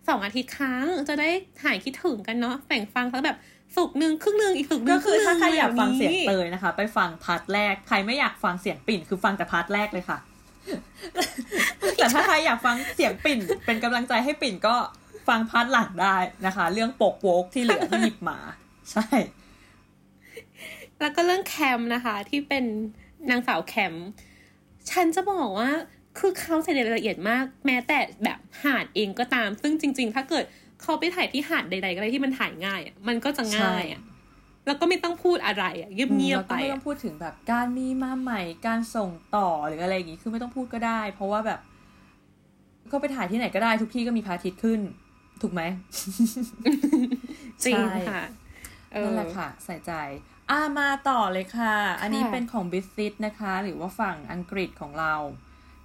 สองอาทิตย์ครั้งจะได้หายคิดถึงกันเนาะแบ่งฟังสักแบบ ศุกร์หนึ่งครึ่งหนึ่งอีกศุกร์หนึ่ก็คือถ้าใครอยากฟังเสียงนี้เตยนะคะ ไปฟัง part แรก ใครไม่อยากฟังเสียงปิ่นคือฟังแต่ part แรกเลยค่ะ แต่ถ้าใครอยากฟังเสียงปิ่น เป็นกำลังใจให้ปิ่นก็ฟัง part หลังได้นะคะ เรื่องปก Vogue ที่เหลือที่หยิบมา ใช่ แล้วก็เรื่องแคมนะคะ ที่เป็นนางสาวแคม ฉันจะบอกว่าคือเขาใส่รายละเอียดมาก แม้แต่แบบหาดเองก็ตาม ซึ่งจริง ๆ ถ้าเกิด เขาไปถ่ายที่หาดใดๆก็ได้ที่มันถ่ายง่ายอะมันก็จะง่ายอะแล้วก็ไม่ต้องพูดอะไรอะเงียบแล้วๆก็ไปไม่ต้ออะงพูดถึงแบบการมีมาใหม่การส่งต่อหรืออะไรอย่างงี้คือไม่ต้องพูดก็ได้ เพราะว่าแบบก็ไปถ่ายที่ไหนก็ได้ ทุกที่ก็มีพระอาทิตย์ขึ้น ถูกไหมจริงใช่ค่ะเออนั่นแหละค่ะ ใส่ใจอ่ามาต่อเลยค่ะ อันนี้ค่ะเป็นของบิสซิตนะคะ หรือว่าฝั่งอังกฤษของเรา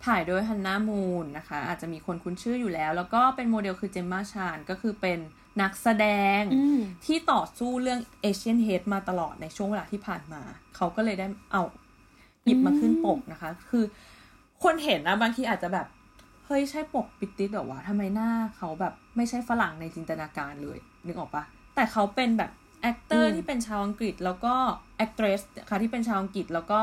ถ่ายโดยฮันนามูนนะคะ อาจจะมีคนคุ้นชื่ออยู่แล้ว แล้วก็เป็นโมเดลคือเจมมาชานก็คือเป็นนักแสดงอืมที่ต่อสู้เรื่อง Asian hate มาตลอดในช่วงเวลาที่ผ่านมา เขาก็เลยได้เอาหยิบมาขึ้นปกนะคะ คือคนเห็นนะบางทีอาจจะแบบ เฮ้ยใช่ปก British เหรอวะทำไมหน้าเขาแบบไม่ใช่ฝรั่งในจินตนาการเลย นึกออกปะแต่เขาเป็นแบบ actor อืมที่เป็นชาวอังกฤษแล้วก็ actress ค่ะที่เป็นชาวอังกฤษแล้วก็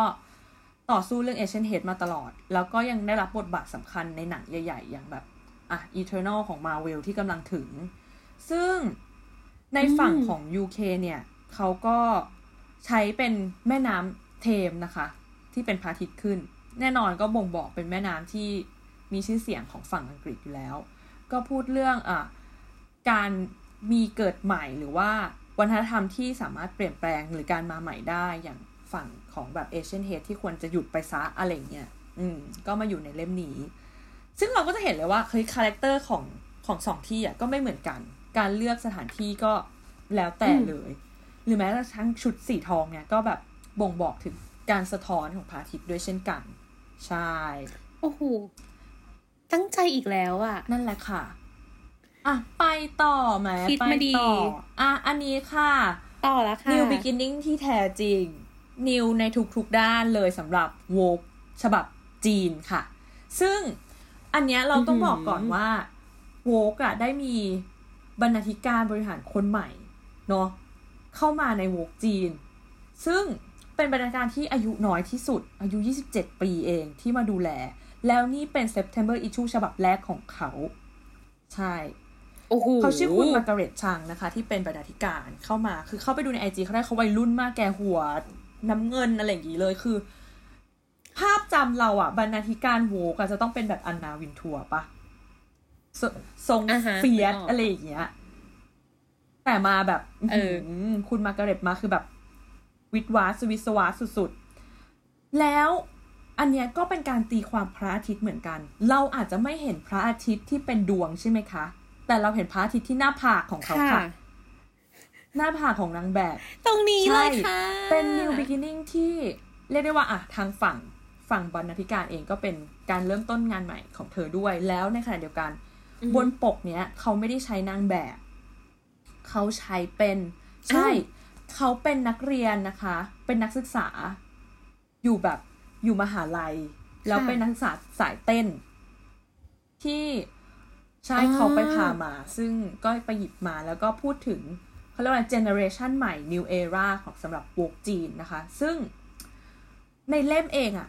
ต่อสู้เรื่อง Asian hate มาตลอด แล้วก็ยังได้รับบทบาทสำคัญในหนังใหญ่ ๆ อย่างแบบอะ Eternal ของ Marvel ที่กำลังถึง ซึ่งในฝั่งอืมของ UK เนี่ย เขาก็ใช้เป็นแม่น้ำเทมส์นะคะ ที่เป็นพระอาทิตย์ขึ้น แน่นอนก็บ่งบอกเป็นแม่น้ำที่มีชื่อเสียงของฝั่งอังกฤษอยู่แล้ว ก็พูดเรื่องอะการมีเกิดใหม่หรือว่าวัฒนธรรมที่สามารถเปลี่ยนแปลงหรือการมาใหม่ได้อย่างฝั่ง ของแบบ Asian hate ที่ควรจะหยุดไปซะอะไรเงี้ย อืม ก็มาอยู่ในเล่มนี้ ซึ่งเราก็จะเห็นเลยว่าเฮ้ย character ของของสองที่อะก็ไม่เหมือนกัน การเลือกสถานที่ก็แล้วแต่เลย หรือแม้กระทั่งชุดสีทองเนี่ยก็แบบบ่งบอกถึงการสะท้อนของพระอาทิตย์ด้วยเช่นกัน ใช่ โอ้โห ตั้งใจอีกแล้วอะนั่นแหละค่ะ อะ ไปต่อไหมคิดไปมาดีต่ออะ อันนี้ค่ะ ต่อแล้วค่ะ New Beginning ที่แท้จริง New ในทุกๆด้านเลยสำหรับโวกฉบับจีนค่ะ ซึ่งอันเนี้ยเราต้องบอกก่อนว่าโวกอะได้มีบรรณาธิการบริหารคนใหม่เนาะเข้ามาในโวกจีน ซึ่งเป็นบรรณาธิการที่อายุน้อยที่สุด อายุ 27 ปีเองที่มาดูแล แล้วนี่เป็น September issue ฉบับแรกของเขา ใช่โอ้โหเขาชื่อคุณ Margaret Zhang นะคะ ที่เป็นบรรณาธิการเข้ามา คือเข้าไปดูในไอจีเขาได้เขาวัยรุ่นมากแกหัว น้ำเงินอะไรอย่างนี้เลยคือ ภาพจำเราอะบรรณาธิการ Vogue อะจะต้องเป็นแบบ Anna Wintour ปะทรทรงอ่าฮะ fierce นึกออกอะไรอย่างเงี้ย แต่มาแบบเออหือคุณมาร์กาเร็ตมาคือแบบ วิทวาสวิศวะสุดๆ แล้วอันเนี้ยก็เป็นการตีความพระอาทิตย์เหมือนกัน เราอาจจะไม่เห็นพระอาทิตย์ที่เป็นดวงใช่ไหมคะ แต่เราเห็นพระอาทิตย์ที่หน้าผากของเขาค่ะค่ะ หน้าผากของนางแบบ ตรงนี้เลยค่ะ เป็น new beginning ที่เรียกได้ว่าอะทางฝั่งฝั่งบรรณาธิการเองก็เป็นการเริ่มต้นงานใหม่ของเธอด้วย แล้วในขณะเดียวกันอือฮึบนปกเนี้ยเขาไม่ได้ใช้นางแบบ เขาใช้เป็นใช่อ้าวเขาเป็นนักเรียนนะคะ เป็นนักศึกษา อยู่แบบอยู่มหาลัย แล้วเป็นนักศึกษาสายเต้น ที่ใช่เขาไปพามา ซึ่งก็ไปหยิบมาแล้วก็พูดถึง เขาเรียกว่าเจเนอเรชันใหม่ new era ของสำหรับวงจีนนะคะ ซึ่งในเล่มเองอะ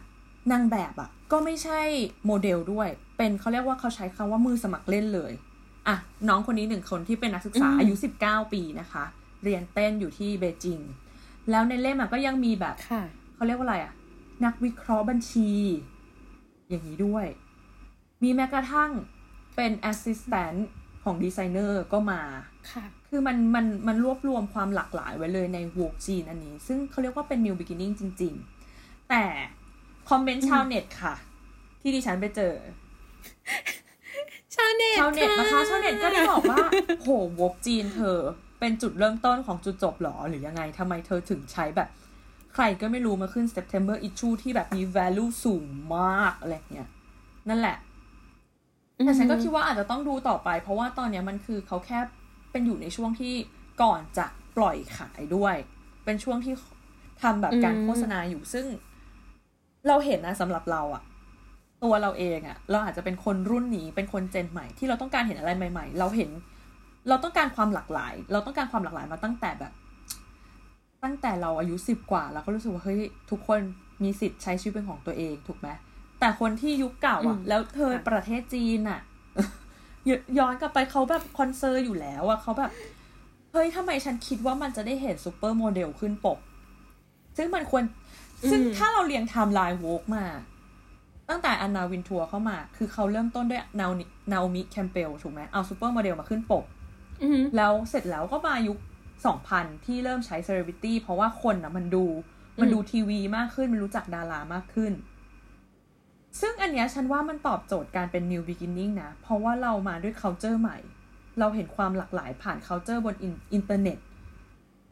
นางแบบอะก็ไม่ใช่โมเดลด้วย เป็นเขาเรียกว่าเขาใช้คำว่ามือสมัครเล่นเลยอะน้องคนนี้หนึ่งคนที่เป็นนักศึกษาอืมอายุ 19 ปีนะคะ เรียนเต้นอยู่ที่เบจิง แล้วในเล่มอะก็ยังมีแบบค่ะเขาเรียกว่าอะไรอะนักวิเคราะห์บัญชี อย่างนี้ด้วย มีแม้กระทั่งเป็น assistant ของดีไซเนอร์ก็มาค่ะคือมันมันมันรวบรวมความหลากหลายไว้เลยใน Vogue จีนอันนี้ ซึ่งเขาเรียกว่าเป็น new beginning จริง ๆ แต่คอมเมนต์ชาวเน็ตค่ะ ที่ดิฉันไปเจอ ชาวเน็ตชาวเน็ตนะคะชาวเน็ตก็ได้บอกว่าโหวกจีนเธอ เป็นจุดเริ่มต้นของจุดจบหรอหรือยังไงทำไมเธอถึงใช้แบบ ใครก็ไม่รู้มาขึ้น September issue ที่แบบมี value สูงมากอะไรเงี้ยนั่นแหละแต่ฉันก็คิดว่าอาจจะต้องดูต่อไป เพราะว่าตอนเนี้ยมันคือเขาแค่ เป็นอยู่ในช่วงที่ก่อนจะปล่อยขายด้วย เป็นช่วงที่ทำแบบการอืมโฆษณาอยู่ซึ่งเราเห็นนะสำหรับเราอะตัวเราเองอะเราอาจจะเป็นคนรุ่นนี้เป็นคนเจนใหม่ ที่เราต้องการเห็นอะไรใหม่ ๆ เราเห็น เราต้องการความหลากหลาย เราต้องการความหลากหลายมาตั้งแต่แบบ ตั้งแต่เราอายุสิบกว่าเราก็รู้สึกว่าเฮ้ยทุกคนมีสิทธิ์ใช้ชีวิตเป็นของตัวเองถูกไหมแต่คนที่ยุคเก่าอะอืมแล้วเธอค่ะประเทศจีนอะ ยย้อนกลับไปเขาแบบ conserve อยู่แล้วอะเขาแบบเฮ้ยทำไมฉันคิดว่ามันจะได้เห็นซูเปอร์โมเดลขึ้นปก ซึ่งมันควร ซึ่งอืมถ้าเราเรียงไทม์ไลน์ Vogue มา ตั้งแต่ Anna Wintour เข้ามา คือเขาเริ่มต้นด้วยนา Naomi Campbell ถูกไหมเอาซูเปอร์โมเดลมาขึ้นปกอืมแล้วเสร็จแล้วก็มายุค2000ที่เริ่มใช้ celebrity เพราะว่าคนนะมันดู มันดูทีวีมากขึ้น มันรู้จักดารามากขึ้น ซึ่งอันเนี้ยฉันว่ามันตอบโจทย์การเป็น new beginning นะ เพราะว่าเรามาด้วย culture ใหม่ เราเห็นความหลากหลายผ่าน culture บนอินอินเทอร์เน็ต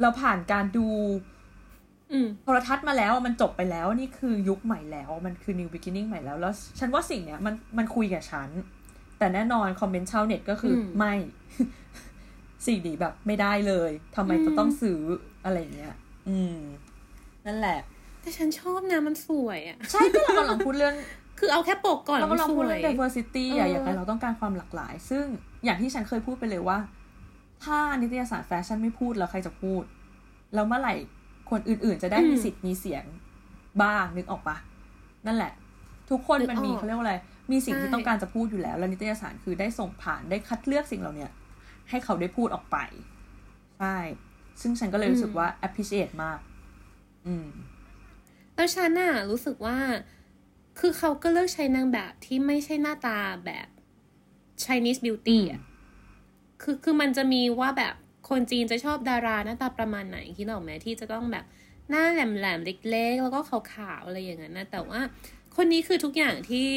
เราผ่านการดูอืมโทรทัศน์มาแล้วมันจบไปแล้วนี่คือยุคใหม่แล้วมันคือ new beginning ใหม่แล้วแล้ว ฉันว่าสิ่งเนี้ยมันมันคุยกับฉัน แต่แน่นอนคอมเมนต์ชาวเน็ตก็คืออมไม่ สิ่งดีแบบไม่ได้เลยทำไมจะต้องซื้ออะไรเงี้ย อืม นั่นแหละ แต่ฉันชอบนะมันสวยอะ ใช่ก็เรากำลังพูดเรื่อง คือเอาแค่ปกก่อนเรามันกำลังสพูดวเรื่ยอง diversity อะเออออย่างไรเราต้องการความหลากหลาย ซึ่งอย่างที่ฉันเคยพูดไปเลยว่า ถ้านิตยสารแฟชั่นไม่พูดแล้วใครจะพูด แล้วเมื่อไหร่คนอื่นๆ จะได้มีสิทธิ์มีเสียงบ้างนึกออกปะนั่นแหละ ทุกคนมันมีเขาเรียกว่าอะไร มีสิ่งที่ต้องการจะพูดอยู่แล้ว แล้วนิตยสารคือได้ส่งผ่านได้คัดเลือกสิ่งเหล่าเนี้ยให้เขาได้พูดออกไปใช่ซึ่งฉันก็เลยรู้สึกว่า appreciate มาก อืมแล้วฉันน่ะรู้สึกว่า คือเขาก็เลือกใช้นางแบบที่ไม่ใช่หน้าตาแบบ Chinese beauty อะ คือคือมันจะมีว่าแบบคนจีนจะชอบดาราหน้าตาประมาณไหนคิดออกไหมที่จะต้องแบบหน้าแหลมๆเล็กๆ แล้วก็ขาวๆอะไรอย่างนั้นนะแต่ว่าคนนี้คือทุกอย่างที่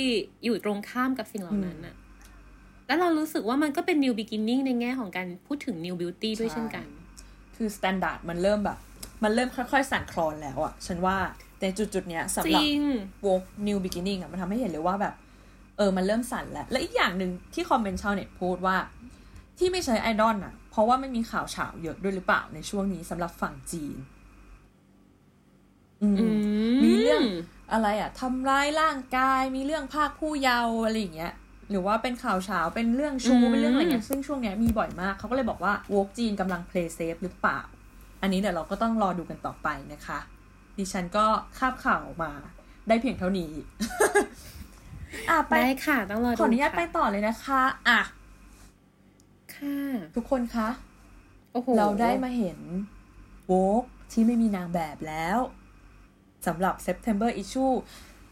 อยู่ตรงข้ามกับสิ่งเหล่านั้นน่ะแล้วเรารู้สึกว่ามันก็เป็น new beginning ในแง่ของการพูดถึง new beauty ด้วยใช่เช่นกัน คือ standard มันเริ่มแบบ มันเริ่มค่อยๆ สั่นคลอนแล้วอะฉันว่า ในจุดๆเนี้ยจสำหรับริงวง New Beginning อะมันทำให้เห็นเลยว่าแบบ เออมันเริ่มสั่นแล้ว และอีกอย่างหนึ่งที่คอมเมนต์ชาวเน็ตพูดว่า ที่ไม่ใช้ไอดอลอะเพราะว่าไม่มีข่าวฉาวเยอะด้วยหรือเปล่าในช่วงนี้สำหรับฝั่งจีนอืมอืมีเรื่องอะไรอะทำร้ายร่างกาย มีเรื่องพรากผู้เยาว์อะไรอย่างเงี้ย หรือว่าเป็นข่าวเช้าเป็นเรื่องชูอืมเป็นเรื่องอะไรเงี้ยซึ่งช่วงเนี้ยมีบ่อยมาก เขาก็เลยบอกว่าวกจีนกำลัง play safe หรือเปล่า อันนี้เดี๋ยวเราก็ต้องรอดูกันต่อไปนะคะ ดิฉันก็คาบข่าวมาได้เพียงเท่านี้อะไปได้ค่ะต้องรอดูขออนุญาตค่ะไปต่อเลยนะคะอะค่ะ ทุกคนคะโอ้โหเราได้มาเห็นโวกที่ไม่มีนางแบบแล้วสำหรับ September issue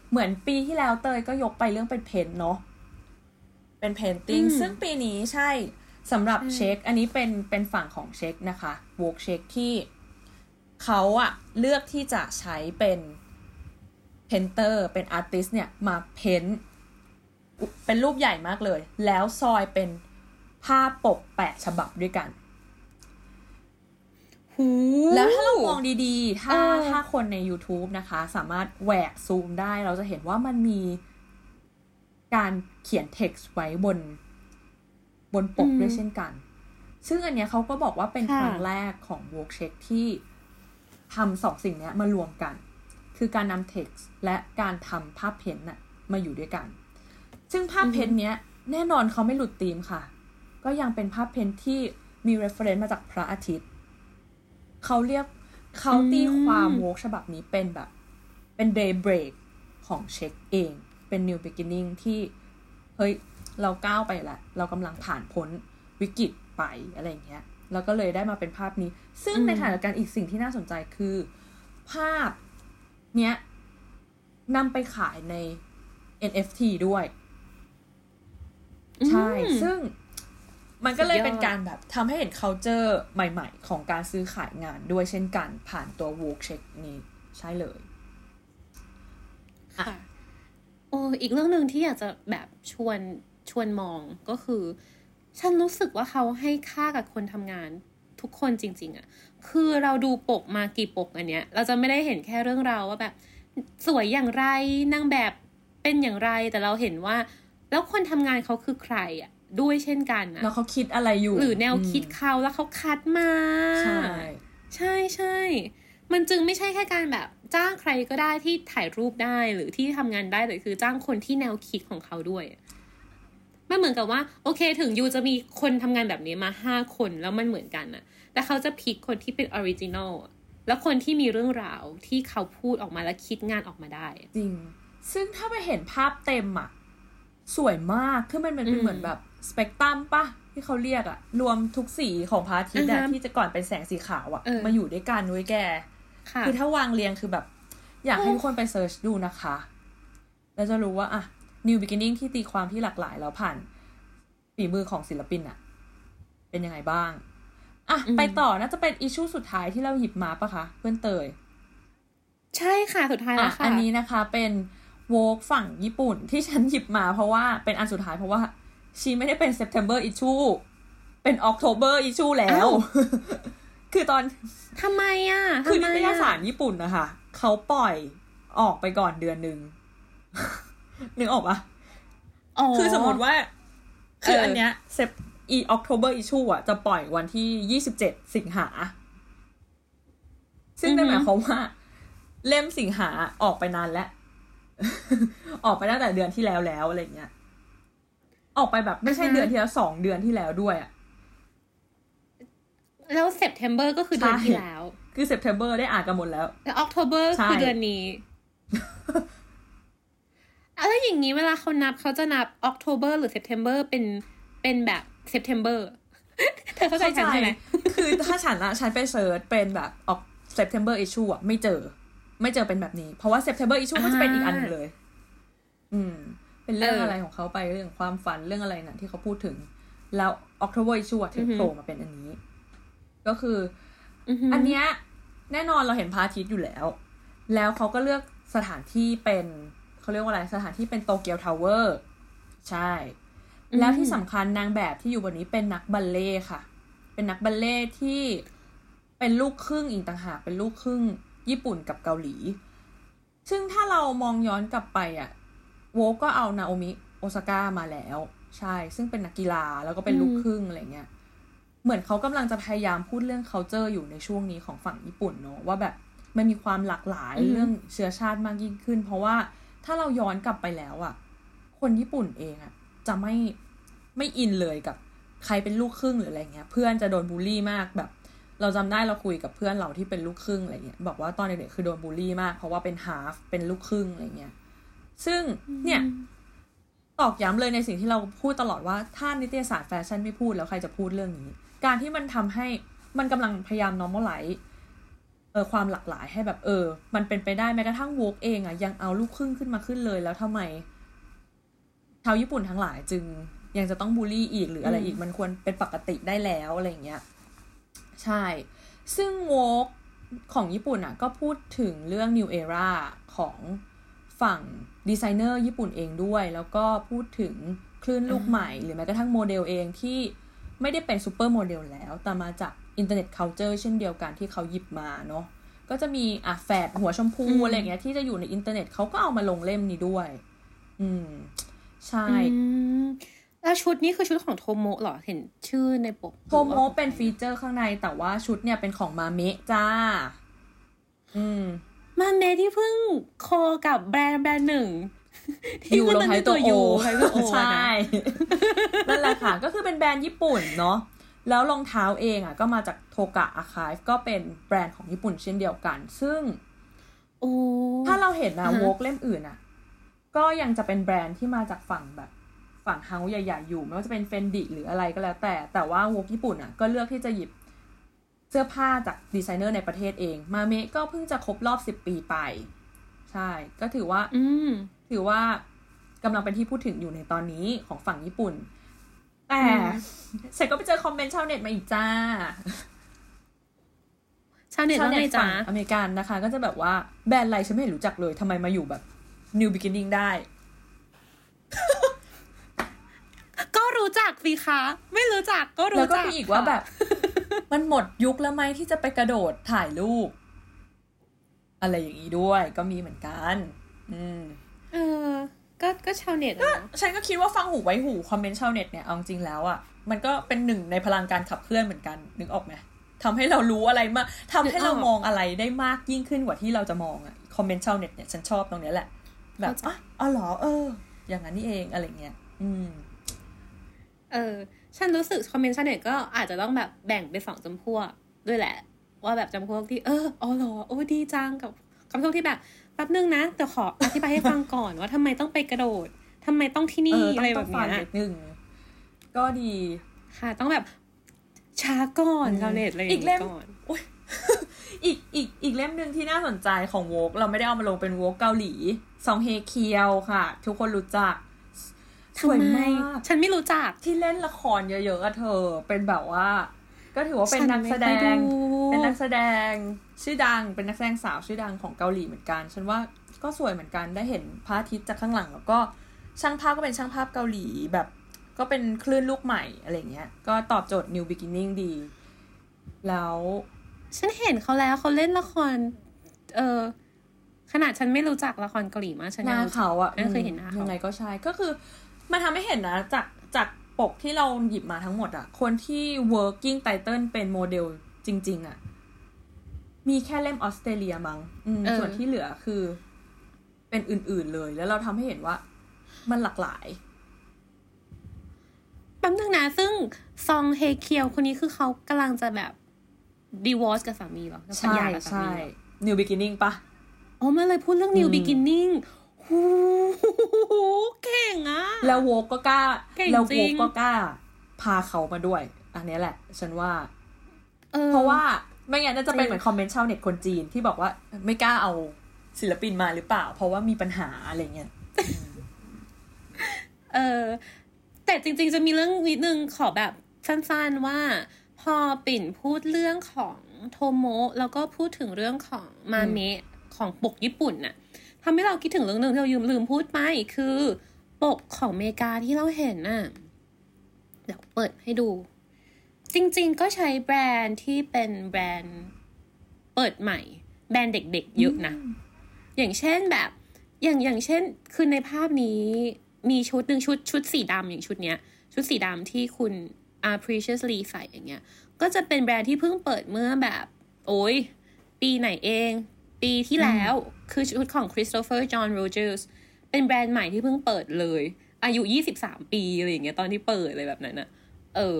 เหมือนปีที่แล้วเตยก็ยกไปเรื่องเป็น paint เนาะเป็น painting อืมซึ่งปีนี้ใช่สำหรับใช่เช็ก อันนี้เป็นเป็นฝั่งของเช็กนะคะ Vogue เช็กที่ เขาอะเลือกที่จะใช้เป็น painter เป็น artist เนี่ยมา paint เป็นรูปใหญ่มากเลย แล้วซอยเป็นภาพปกแปดฉบับด้วยกันหูแล้วถ้าเรามองดีๆ ถ้าเออถ้าคนใน YouTube นะคะ สามารถแหวกซูมได้ เราจะเห็นว่ามันมีการเขียน text ไว้บน บนปกด้วยเช่นกัน ซึ่งอันเนี้ยเขาก็บอกว่าเป็นครั้งแรกของ w o r k c h e c k ที่ ทำสองสิ่งนี้มารวมกัน คือการนำ text และการทำภาพเพ้นท์น่ะมาอยู่ด้วยกัน ซึ่งภาพเพ้นท์เนี้ยแน่นอนเขาไม่หลุดธีมค่ะ ก็ยังเป็นภาพเพ้นท์ที่มี reference มาจากพระอาทิตย์ เขาเรียกเขาตีความโวกฉบับนี้เป็นแบบ เป็น day break ของเช็คเอง เป็น new beginning ที่เฮ้ยเราก้าวไปละ เรากำลังผ่านพ้นวิกฤตไปอะไรอย่างเงี้ย แล้วก็เลยได้มาเป็นภาพนี้ ซึ่งอืมในขณะเดียวกันอีกสิ่งที่น่าสนใจคือ ภาพเนี้ยนำไปขายใน NFT ด้วย ใช่อืมซึ่งมันก็เลยสุดยอดเป็นการแบบทำให้เห็น culture ใหม่ ๆ ของการซื้อขายงานด้วยเช่นกันผ่านตัว w o r k Check นี้ใช่เลยค่ะโอ้อีกเรื่องหนึ่งที่อยากจะแบบชวนชวนมองก็คือ ฉันรู้สึกว่าเขาให้ค่ากับคนทำงานทุกคนจริง ๆอะคือเราดูปกมากี่ปกอันเนี้ย เราจะไม่ได้เห็นแค่เรื่องราวว่าแบบ สวยอย่างไรนางแบบเป็นอย่างไรแต่เราเห็นว่า แล้วคนทำงานเขาคือใครอะด้วยเช่นกันนะแล้วเขาคิดอะไรอยู่ หรือแนวคิดเขาแล้วเขาคัดมา ใช่ ใช่ใช่มันจึงไม่ใช่แค่การแบบจ้างใครก็ได้ที่ถ่ายรูปได้หรือที่ทำงานได้แต่คือจ้างคนที่แนวคิดของเขาด้วย ไม่เหมือนกับว่า โอเค ถึง you จะมีคนทำงานแบบนี้มาห้าคนแล้วมันเหมือนกันอะแต่เขาจะ pick คนที่เป็น originalแล้วคนที่มีเรื่องราวที่เขาพูดออกมาแล้วคิดงานออกมาได้ จริง ซึ่งถ้าไปเห็นภาพเต็มอะสวยมากคือมันเป็นอืมเหมือนแบบสเปกตรัมปะที่เขาเรียกอะรวมทุกสีของพระอาทิตย์อะอือฮะที่จะก่อนเป็นแสงสีขาวอะเออมาอยู่ด้วยกันด้วยแกค่ะคือถ้าวางเรียงคือแบบ อยากให้โอ้ทุกคนไปเซิร์ชดูนะคะ แล้วจะรู้ว่าอะ New Beginning ที่ตีความที่หลากหลายแล้วผ่านฝีมือของศิลปินอะเป็นยังไงบ้างอะไปต่อน่าจะเป็นอิชชูสุดท้ายที่เราหยิบมาปะคะ เพื่อนเตย ใช่ค่ะสุดท้ายอะแล้วค่ะ อันนี้นะคะเป็นโวกฝั่งญี่ปุ่นที่ฉันหยิบมาเพราะว่าเป็นอันสุดท้ายเพราะว่า ชีไม่ได้เป็น September issue เป็น October issue แล้ว คือตอนทำไมอะคือทำไมนิตยสารอะญี่ปุ่นนะคะ เขาปล่อยออกไปก่อนเดือนหนึ่ง นึกออกปะคือสมมติว่า คือเอออัอันเนี้ยเซปอี October issue อะ จะปล่อยวันที่ยี่สิบเจ็ดสิงหา ซึ่งนั่นหมายความว่า เล่มสิงหาออกไปนานแล้ว ออกไปตั้งแต่เดือนที่แล้วแล้วอะไรเงี้ย ออกไปแบบไม่ใช่อ่าฮะเดือนที่แล้วสองเดือนที่แล้วด้วยอะ แล้ว September ก็คือเดือนใช่ที่แล้ว คือ September ได้อ่านกันหมดแล้ว แล้ว October ใช่คือเดือนนี้ อะไรอย่างนี้เวลาเขานับเขาจะนับ October หรือ September เป็นเป็นแบบ September เธอเข้าใจฉันใช่ไหมคือถ้าฉันอะฉันไปเซิร์ชเป็นแบบออก September issue อะไม่เจอ ไม่เจอเป็นแบบนี้ เพราะว่า September issue ก็จะเป็นอีกอันหนึ่งเลย อืม เป็นเรื่องเออออะไรของเขาไปเรื่องความฝันเรื่องอะไรน่ะที่เขาพูดถึง แล้ว October issue อะถึงอือฮึโผล่มาเป็นอันนี้ ก็คืออือหืออันเนี้ยแน่นอนเราเห็นพระอาทิตย์อยู่แล้ว แล้วเขาก็เลือกสถานที่เป็น เขาเรียกว่าอะไรสถานที่เป็นโตเกียวทาวเวอร์ใช่ แล้วที่สำคัญนางแบบที่อยู่บนนี้เป็นนักบัลเล่ต์ค่ะ เป็นนักบัลเล่ต์ที่เป็นลูกครึ่งอีกต่างหากเป็นลูกครึ่งญี่ปุ่นกับเกาหลี ซึ่งถ้าเรามองย้อนกลับไปอะ Vogue ก็เอา Naomi Osaka มาแล้ว ใช่ ซึ่งเป็นนักกีฬาแล้วก็เป็นลูกครึ่งอะไรเงี้ยเหมือนเขากำลังจะพยายามพูดเรื่อง culture อยู่ในช่วงนี้ของฝั่งญี่ปุ่นเนอะว่าแบบมันมีความหลากหลายอือฮึเรื่องเชื้อชาติมากยิ่งขึ้น เพราะว่า ถ้าเราย้อนกลับไปแล้วอะคนญี่ปุ่นเองอะจะไม่ไม่อินเลยกับใครเป็นลูกครึ่งหรืออะไรเงี้ย เพื่อนจะโดนบูลลี่มากแบบ เราจำได้เราคุยกับเพื่อนเราที่เป็นลูกครึ่งอะไรเงี้ยบอกว่าตอนเด็กๆคือโดนบูลลี่มาก เพราะว่าเป็น half เป็นลูกครึ่งอะไรเงี้ยซึ่งเนี่ยตอกย้ำเลยในสิ่งที่เราพูดตลอดว่าถ้านิตยสารแฟชั่นไม่พูดแล้วใครจะพูดเรื่องนี้ การที่มันทำให้มันกำลังพยายาม normalize ออความหลากหลายให้แบบเออ มันเป็นไปได้แม้กระทั่งวกเองอะยังเอาลูกครึ่งขึ้นมาขึ้นเลย แล้วทำไม ชาวญี่ปุ่นทั้งหลายจึงยังจะต้องบูลลี่อีกหรืออะไรอีกมันควรเป็นปกติได้แล้วอะไรอย่างเงี้ย ใช่ ซึ่งวกของญี่ปุ่นอะ ก็พูดถึงเรื่อง New Era ของฝั่งดีไซเนอร์ญี่ปุ่นเองด้วย แล้วก็พูดถึงคลื่นลูกใหม่ หรือแม้กระทั่งโมเดลเองที่ไม่ได้เป็นซูเปอร์โมเดลแล้ว แต่มาจาก internet culture เช่นเดียวกันที่เขาหยิบมาเนาะก็จะมีอะแฝดหัวชมพูอืมอะไรอย่างเงี้ยที่จะอยู่ในอินเทอร์เน็ตเขาก็เอามาลงเล่มนี้ด้วย อืม ใช่อืมแล้วชุดนี้คือชุดของโทโมะเหรอเห็นชื่อในปกโทโมะเป็น feature ข้างในแต่ว่าชุดเนี่ยเป็นของมาเมะจ้า อืม มาเมะที่เพิ่งโคกับแบรนด์แบรนด์หนึ่ง U ลงท้ายตัว O U ท้ายตัว O ใช่นะนั่นแหละค่ะ ก็คือเป็นแบรนด์ญี่ปุ่นเนาะ แล้วรองเท้าเองอะก็มาจากโทกะอาคายก็เป็นแบรนด์ของญี่ปุ่นเช่นเดียวกัน ซึ่งโอ้ถ้าเราเห็นนะอ่าฮะ Vogue เล่มอื่นอะ ก็ยังจะเป็นแบรนด์ที่มาจากฝั่งแบบฝั่ง house ใหญ่ๆอยู่ ไม่ว่าจะเป็น Fendi หรืออะไรก็แล้วแต่ แต่ว่า Vogue ญี่ปุ่นอะก็เลือกที่จะหยิบเสื้อผ้าจากดีไซเนอร์ในประเทศเอง Mame ก็เพิ่งจะครบรอบสิบปีไป ใช่ ก็ถือว่า อืมถือว่ากำลังเป็นที่พูดถึงอยู่ในตอนนี้ของฝั่งญี่ปุ่น แต่ฉันก็ไปเจอคอมเมนต์ชาวเน็ตมาอีกจ้า ชาวเน็ตชาวเน็ตฝั่งอเมริกันนะคะ ก็จะแบบว่าแบรนด์อะไรฉันไม่เห็นรู้จักเลยทำไมมาอยู่แบบ new beginning ได้ ก็รู้จักสิคะ ไม่รู้จักก็รู้จัก แล้วก็มีอีกว่าแบบ มันหมดยุคแล้วไหมที่จะไปกระโดดถ่ายรูป อะไรอย่างนี้ด้วย ก็มีเหมือนกัน อืม เออ ก็ก็ชาวเน็ตอะเนาะฉันก็คิดว่าฟังหูไว้หูคอมเมนต์ชาวเน็ตเนี่ยเอาจริงแล้วอะ่ะมันก็เป็นหนึ่งในพลังการขับเคลื่อนเหมือนกันนึกออกไหมทำให้เรารู้อะไรมากทำให้เรามองอะไรได้มากยิ่งขึ้นกว่าที่เราจะมองอะคอมเมนต์ชาวเน็ตเนี่ยฉันชอบตรงเนี้ยแหละ แบบอะอ๋อเหรอเออ อย่างนั้นนี่เองอะไรเงี้ยอืม เออ ฉันรู้สึกคอมเมนต์ชาวเน็ตก็อาจจะต้องแบบแบ่งเป็นสองจำพวกด้วยแหละ ว่าแบบจำพวกที่เอออ๋อเหรอโอ้ดีจังกับคำพวกที่แบบ แป๊บนึงนะแต่ขออธิบายให้ฟังก่อนว่าทำไมต้องไปกระโดดทำไมต้องที่เอนี่อต้อะองไรต้แบองบฟังเนี้ยนิดนึงก็ดีค่ะ ต้องแบบช้าก่อนอืมชาวเน็ตอะไรอย่างอีกเล่งี้มก่อนอีกอีกอีกเล่มหนึ่งที่น่าสนใจของโวกเราไม่ได้เอามาลงเป็นโวกเกาหลีซองเฮเคียวค่ะ ทุกคนรู้จักสวยทำไมมากฉันไม่รู้จักที่เล่นละครเยอะๆอะเธอ เป็นแบบว่า ก็ถือว่าเป็นฉันนักแสดไม่ค่อยงดูเป็นนักแสดง ชื่อดังเป็นนักแสดงสาวชื่อดังของเกาหลีเหมือนกัน ฉันว่าก็สวยเหมือนกันได้เห็นพระอาทิตย์จากข้างหลัง แล้วก็ช่างภาพก็เป็นช่างภาพเกาหลีแบบ ก็เป็นคลื่นลูกใหม่อะไรเงี้ย ก็ตอบโจทย์ new beginning ดี แล้ว ฉันเห็นเขาแล้วเขาเล่นละคร เออขนาดฉันไม่รู้จักละครเกาหลีมากฉันหยังน้ารู้จักเขาอะไม่เคยเห็นหน้าเขายังไงก็ใช่ก็คือ มันทำให้เห็นนะจากจากปกที่เราหยิบมาทั้งหมดอะคนที่ working title เป็นโมเดลจริง ๆอะ มีแค่เล่มออสเตรเลียมั้งอืมเออส่วนที่เหลือคือ เป็นอื่น ๆเลย แล้วเราทำให้เห็นว่า มันหลากหลายแป๊บนึงนะ ซึ่งซองเฮเคียวคนนี้คือเขากำลังจะแบบดีวอร์สกับสามีเหรอจะใช่หย่ากับสาใช่มีเหรอ new beginning ปะอ๋อมาเลยพูดเรื่อง new อืม beginning หูเก่งอะแล้วโวกก็กล้าเก่งแล้วจริโวงกก็กล้า พาเขามาด้วย อันเนี้ยแหละ ฉันว่าออเพราะว่า ไม่งั้นน่าจะเป็นจริงเหมือนคอมเมนต์ชาวเน็ตคนจีนที่บอกว่าไม่กล้าเอาศิลปินมาหรือเปล่า เพราะว่ามีปัญหาอะไรเงี้ยเออแต่จริง ๆ จะมีเรื่องนิดนึงขอแบบสั้นๆว่า พอปิ่นพูดเรื่องของโทโมะแล้วก็พูดถึงเรื่องของมาเมะของปกญี่ปุ่นน่ะทำให้เราคิดถึงเรื่องหนึ่งที่เรายืมลืมพูดไปคือปกของอเมริกาที่เราเห็นน่ะเดี๋ยวเปิดให้ดู จริง ๆ ก็ใช้แบรนด์ที่เป็นแบรนด์เปิดใหม่ แบรนด์เด็กๆเยอะนะ อย่างเช่นแบบ อย่างอย่างเช่น คือในภาพนี้มีชุดหนึ่งชุดชุดสีดำอย่างชุดเนี้ย ชุดสีดำที่คุณ are preciously ใส่อย่างเงี้ย ก็จะเป็นแบรนด์ที่เพิ่งเปิดเมื่อแบบ โอ้ยปีไหนเอง ปีที่แล้วคือชุดของ Christopher John Rogers เป็นแบรนด์ใหม่ที่เพิ่งเปิดเลย อายุ23ปีอะไรอย่างเงี้ยตอนที่เปิดเลยแบบนั้นอะเออ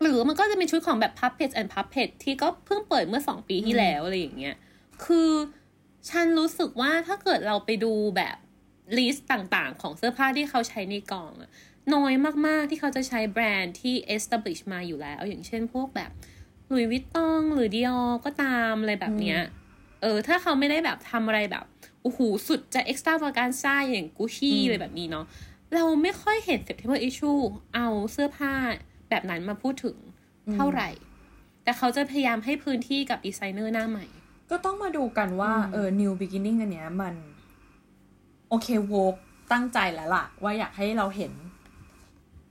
หรือมันก็จะเป็นชุดของแบบ Puppets and Puppet ที่ก็เพิ่งเปิดเมื่อสองปีที่แล้วอะไรอย่างเงี้ย คือฉันรู้สึกว่าถ้าเกิดเราไปดูแบบลิสต์ต่างๆ ของเสื้อผ้าที่เขาใช้ในกองอะน้อยมากๆที่เขาจะใช้แบรนด์ที่ establish มาอยู่แล้ว อย่างเช่นพวกแบบหลุยวิตตองหรือดิออก็ตามอะไรแบบเนี้ย เออ ถ้าเขาไม่ได้แบบทำอะไรแบบโอ้โหสุดจะ extra ประการซ่าอย่างกุชชี่อืมอะไรแบบนี้เนาะเราไม่ค่อยเห็น September issue เอาเสื้อผ้า แบบนั้นมาพูดถึงเท่าไหร่ แต่เขาจะพยายามให้พื้นที่กับดีไซเนอร์หน้าใหม่ ก็ต้องมาดูกันว่าอืมเออ new beginning อันเนี้ยมัน โอเคโวกตั้งใจแล้วล่ะ ว่าอยากให้เราเห็น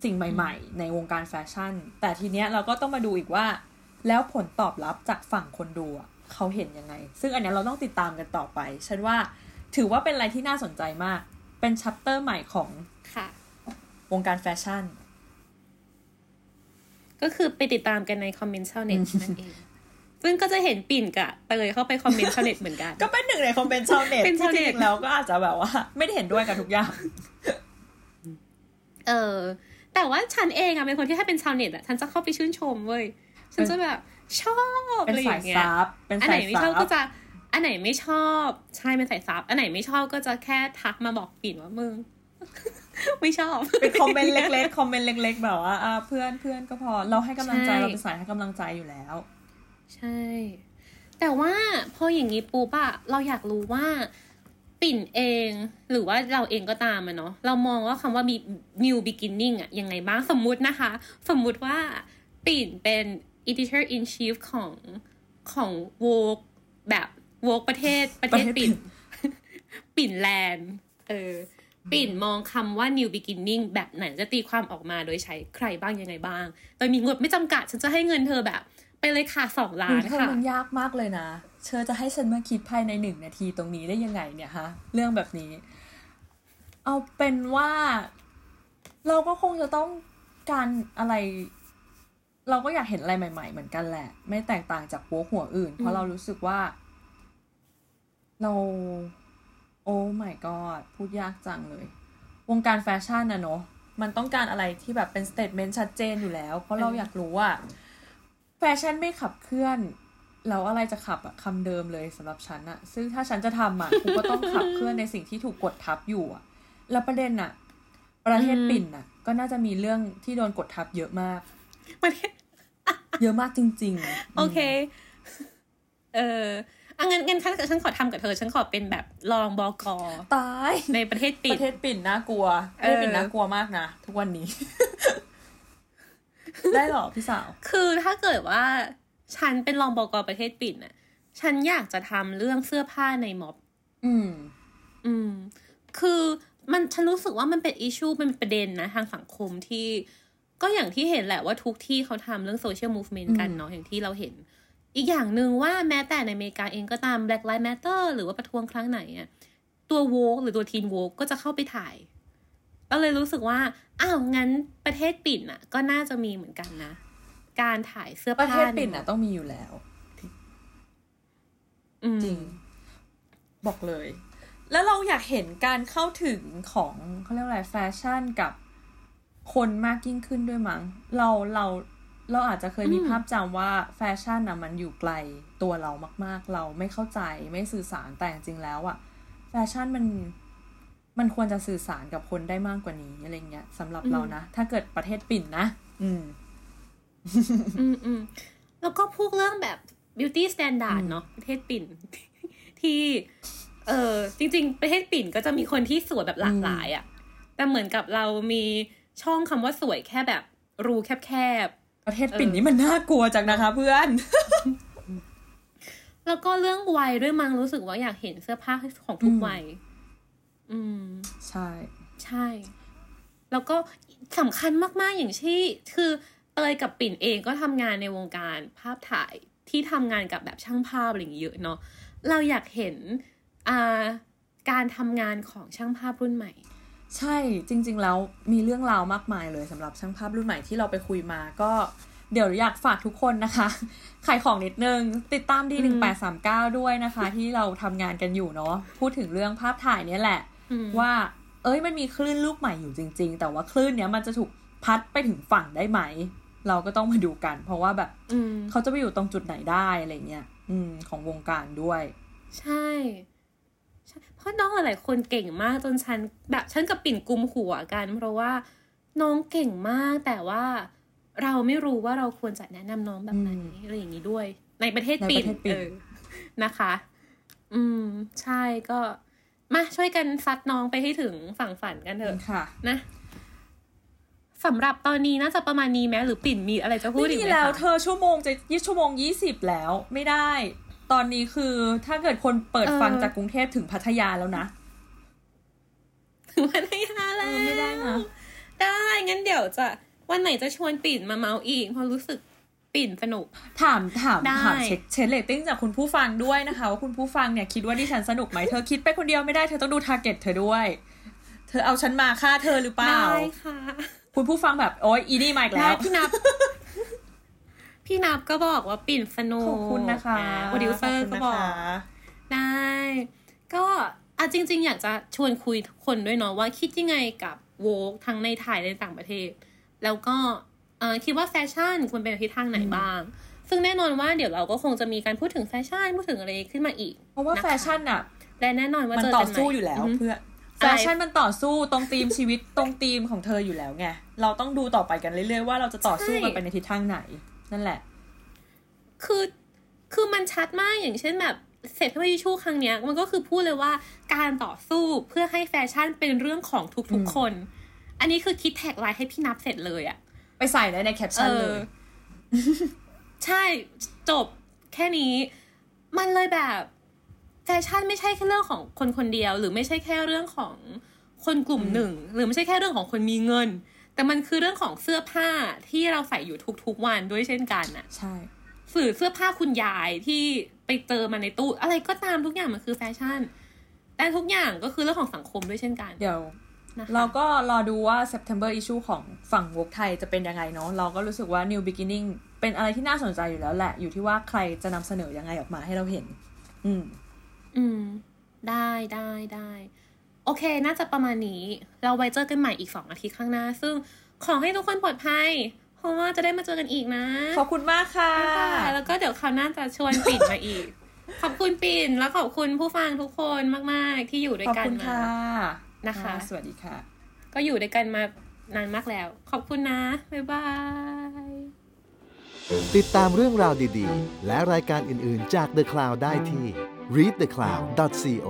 สิ่งใหม่ ๆ ในวงการแฟชั่น แต่ทีเนี้ยเราก็ต้องมาดูอีกว่า แล้วผลตอบรับจากฝั่งคนดูอะเขาเห็นยังไง ซึ่งอันเนี้ยเราต้องติดตามกันต่อไป ฉันว่าถือว่าเป็นอะไรที่น่าสนใจมาก เป็นชัปเตอร์ใหม่ของค่ะวงการแฟชั่น ก็คือไปติดตามกันในคอมเมนต์ชาวเน็ตนั่นเองซึ่งก็จะเห็นปิ่นกับเตยเข้าไปคอมเมนต์ชาวเน็ตเหมือนกัน ก็เป็นหนึ่งในคอมเมนต์ชาวเน็ตเป็นที่ชาวจเน็ตริงๆแล้วก็อาจจะแบบว่า ไม่ได้เห็นด้วยกับทุกอย่าง เออ แต่ว่าฉันเองอะเป็นคนที่ถ้าเป็นชาวเน็ตอะฉันจะเข้าไปชื่นชมเว้ยฉันจะแบบชอบเป็นอะไรอสายย่างเงี้ยซับเป็นอันไหสานยไม่ซัชอบบก็จะ อันไหนไม่ชอบ ใช่เป็นสายซับอันไหนไม่ชอบก็จะแค่ทักมาบอกปิ่นว่ามึง ไม่ชอบ เป็นคอมเมนต์เล็กๆคอมเมนต์เล็ก ๆ แบบว่าอ่าเพื่อนเพื่อนก็พอ เราให้กำลังใจใช่เราเป็นสายให้กำลังใจอยู่แล้ว ใช่ แต่ว่าพออย่างนี้ปุ๊บอะเราอยากรู้ว่าปิ่นเองหรือว่าเราเองก็ตามอะเนาะเรามองว่าคำว่ามี new beginning อะยังไงบ้างสมมุตินะคะ สมมุติว่าปิ่นเป็น editor in chief ของของโวกแบบโวกประเทศประเทศประเทศปิ่ปิ่นนปิ่นแลนด์เออ ปิ่นมองคำว่า new beginning แบบไหนจะตีความออกมาโดยใช้ใครบ้างยังไงบ้าง โดยมีงบไม่จำกัด ฉันจะให้เงินเธอแบบ ไปเลยค่ะสองล้านเธอค่ะมันยากมากเลยนะเชอจะให้ฉันมาคิดภายในหนึ่งนาทีตรงนี้ได้ยังไงเนี่ยฮะ เรื่องแบบนี้ เอาเป็นว่า เราก็คงจะต้องการอะไร เราก็อยากเห็นอะไรใหม่ ๆ เหมือนกันแหละ ไม่แตกต่างจาก Vogue หัวอื่น เพราะเรารู้สึกว่า เราโอ้ my god พูดยากจังเลย วงการแฟชั่นนะเนอะมันต้องการอะไรที่แบบเป็น statement ชัดเจนอยู่แล้ว เพราะเราอยากรู้ว่า แฟชั่นไม่ขับเคลื่อน แล้วอะไรจะขับอะคำเดิมเลยสำหรับฉันอะซึ่งถ้าฉันจะทำอะกูก็ต้องขับเคลื่อนในสิ่งที่ถูกกดทับอยู่อะแล้วประเด็นอะประเทศอืมปิ่นอะก็น่าจะมีเรื่องที่โดนกดทับเยอะมากประเทศเยอะมากจริง ๆ โอเค เออ อะงั้นงั้นฉันฉันขอทำกับเธอ ฉันขอเป็นแบบรองบอกอตายในประเทศปิปดระเทศปิ่นน่ากลัวประเออเทศปิ่นน่ากลัวมากนะทุกวันนี้ ได้เหรอพี่สาว คือถ้าเกิดว่า ฉันเป็นรองบอกอประเทศปิ่นน่ะ ฉันอยากจะทำเรื่องเสื้อผ้าในม็อบ อืม อืม คือมันฉันรู้สึกว่ามันเป็นอิชูเป็นประเด็นนะ ทางสังคมที่ก็อย่างที่เห็นแหละว่าทุกที่เขาทำเรื่องโซเชียลมูฟเมนต์กันเนาะอย่างที่เราเห็น อีกอย่างหนึ่งว่าแม้แต่ในอเมริกาเองก็ตาม Black Lives Matter หรือว่าประท้วงครั้งไหนอะตัวโวกหรือตัวทีนโวกก็จะเข้าไปถ่ายก็เลยรู้สึกว่า อ้าว งั้นประเทศปิ่นอะก็น่าจะมีเหมือนกันนะ การถ่ายเสื้อประผ้าเทศปิ่นใอะ ต้องมีอยู่แล้วอืมจริง บอกเลย แล้วเราอยากเห็นการเข้าถึงของเขาเรียกว่าอะไรแฟชั่นกับคนมากยิ่งขึ้นด้วยมั้ง เราเรา เราอาจจะเคยมีอืมภาพจำว่าแฟชั่นนะมันอยู่ไกลตัวเรามาก ๆ เราไม่เข้าใจไม่สื่อสารแต่จริงๆแล้วอะแฟชั่นมันมันควรจะสื่อสารกับคนได้มากกว่านี้อะไรเงี้ยสำหรับเรานะ ถ้าเกิดประเทศปิ่นนะ อืม อืมอืมแล้วก็พูดเรื่องแบบ beauty standard เนาะประเทศปิ่นที่ เออจริง ๆ ประเทศปิ่นก็จะมีคนที่สวยแบบหลากหลายอะ่ะแต่เหมือนกับเรามีช่องคำว่าสวยแค่แบบรูแคบ ประเทศปิ่นนี่มันน่ากลัวจังนะคะ เพื่อนๆแล้วก็เรื่องวัยด้วยมั้งรู้สึกว่าอยากเห็นเสื้อผ้าของทุกอืมวัย อืม ใช่ ใช่ แล้วก็สำคัญมากๆอย่างที่ คือเตยกับปิ่นเองก็ทำงานในวงการภาพถ่ายที่ทำงานกับแบบช่างภาพอะไรอย่างเงี้ยเยอะเนาะเราอยากเห็นอ่าการทำงานของช่างภาพรุ่นใหม่ ใช่จริง ๆ แล้วมีเรื่องราวมากมายเลยสำหรับช่างภาพรุ่นใหม่ที่เราไปคุยมาก็เดี๋ยวอยากฝากทุกคนนะคะ ขายของนิดนึง ติดตามดีหนึ่งแปดสามเก้าด้วยนะคะ ที่เราทำงานกันอยู่เนาะพูดถึงเรื่องภาพถ่ายเนี่ยแหละอืมว่า เอ้ยมันมีคลื่นลูกใหม่อยู่จริง ๆ แต่ว่าคลื่นเนี้ยมันจะถูกพัดไปถึงฝั่งได้ไหม เราก็ต้องมาดูกัน เพราะว่าแบบอืมเขาจะไปอยู่ตรงจุดไหนได้อะไรเงี้ยอืมของวงการด้วย ใช่ ใช่เพราะน้องหลายๆคนเก่งมากจนฉันแบบฉันกับปิ่นกุมหัวกัน เพราะว่าน้องเก่งมากแต่ว่าเราไม่รู้ว่าเราควรจะแนะนำน้องแบบไหนอืมอะไรอย่างนี้ด้วย ในประเทศในปิ่ประเทศปิ่นเออนะคะ อืม ใช่ก็มาช่วยกันซัดน้องไปให้ถึงฝั่งฝันกันเถอะค่ะ นะสำหรับตอนนี้น่าจะประมาณนี้ไหมหรือปิ่นมีอะไรจะพูดไม่อีกมีไหมแล้วคะเธอชั่วโมงจะยี่ชั่วโมงยี่สิบแล้ว ไม่ได้ ตอนนี้คือถ้าเกิดคนเปิดฟังจากกรุงเทพถึงพัทยาแล้วนะ ถึงพัทยาแล้เออไม่ได้นะวได้งั้นเดี๋ยวจะวันไหนจะชวนปิ่นมาเมาอีกเพราะรู้สึกปิ่นสนุก ถามถามได้ถามเช็คเช็คเรตติ้งจากคุณผู้ฟังด้วยนะคะ ว่าคุณผู้ฟังเนี่ยคิดว่าดิฉันสนุกไหมเธอคิดไปคนเดียวไม่ได้เธอต้องดู target เธอด้วย เธอเอาฉันมาฆ่าเธอหรือเปล่าได้ค่ะ คุณผู้ฟังแบบโอ๊ยอีนี่มาอีกได้แล้วพี่นับ พี่นับก็บอกว่าปิ่นสนุกขอบคุณนะคะโปรดิวเซอร์ขบก็คุณบอกนะคะได้ก็อะจริง ๆ อยากจะชวนคุยทุกคนด้วยเนาะว่าคิดยังไงกับ Vogue ทั้งในไทยและต่างประเทศ แล้วก็เอ่อคิดว่าแฟชั่นควรเป็นทิศทางไหนบ้าง ซึ่งแน่นอนว่าเดี๋ยวเราก็คงจะมีการพูดถึงแฟชั่นพูดถึงอะไรขึ้นมาอีก เพราะว่านะคะแฟชั่นอะและแน่นอนว่ามันเจอต่อกันใหม่สู้อยู่แล้วฮึเพื่อนอะไรแฟชั่นมันต่อสู้ตรงธีมชีวิตตรงธีมของเธออยู่แล้วไง เราต้องดูต่อไปกันเรื่อยๆว่าเราจะต่อสู้กันไปในทิศทางไหน นั่นแหละ คือคือมันชัดมากอย่างเช่นแบบเสร็จพชูครั้งเนี้ย มันก็คือพูดเลยว่าการต่อสู้เพื่อให้แฟชั่นเป็นเรื่องของทุกอืมๆคน อันนี้คือคิด tagline ให้พี่นับเสร็จเลยอะไปใส่ได้ในแคปชั่นเลย ใช่จบแค่นี้ มันเลยแบบแฟชั่นไม่ใช่แค่เรื่องของคนคนเดียว หรือไม่ใช่แค่เรื่องของคนกลุ่มหนึ่ง หรือไม่ใช่แค่เรื่องของคนมีเงิน แต่มันคือเรื่องของเสื้อผ้าที่เราใส่อยู่ทุกๆวันด้วยเช่นกันน่ะใช่สื่อเสื้อผ้าคุณยายที่ไปเจอมาในตู้ อะไรก็ตามทุกอย่างมันคือแฟชั่น แต่ทุกอย่างก็คือเรื่องของสังคมด้วยเช่นกัน เดี๋ยวนะคะเราก็รอดูว่า September issue ของฝั่งวกไทยจะเป็นยังไงเนาะเราก็รู้สึกว่า New Beginning เป็นอะไรที่น่าสนใจอยู่แล้วแหละ อยู่ที่ว่าใครจะนำเสนอยังไงออกมาให้เราเห็น อืม อืม ได้ได้ได้ โอเค น่าจะประมาณนี้ เราไว้เจอกันใหม่อีกสองอาทิตย์ข้างหน้า ซึ่งขอให้ทุกคนปลอดภัย เพราะว่าจะได้มาเจอกันอีกนะ ขอบคุณมากค่ะค่ะแล้วก็เดี๋ยวคราวหน้าจะชวนปิ่นมาอีก ขอบคุณปิ่นแล้วขอบคุณผู้ฟังทุกคนมาก ๆ ที่อยู่ด้วยขอบกันคุณมาค่ะนะคะ สวัสดีค่ะ ก็อยู่ด้วยกันมานานมากแล้ว ขอบคุณนะ บ๊ายบาย ติดตามเรื่องราวดี ๆ และรายการอื่น ๆ จาก The Cloud ได้ที่ readthecloud.co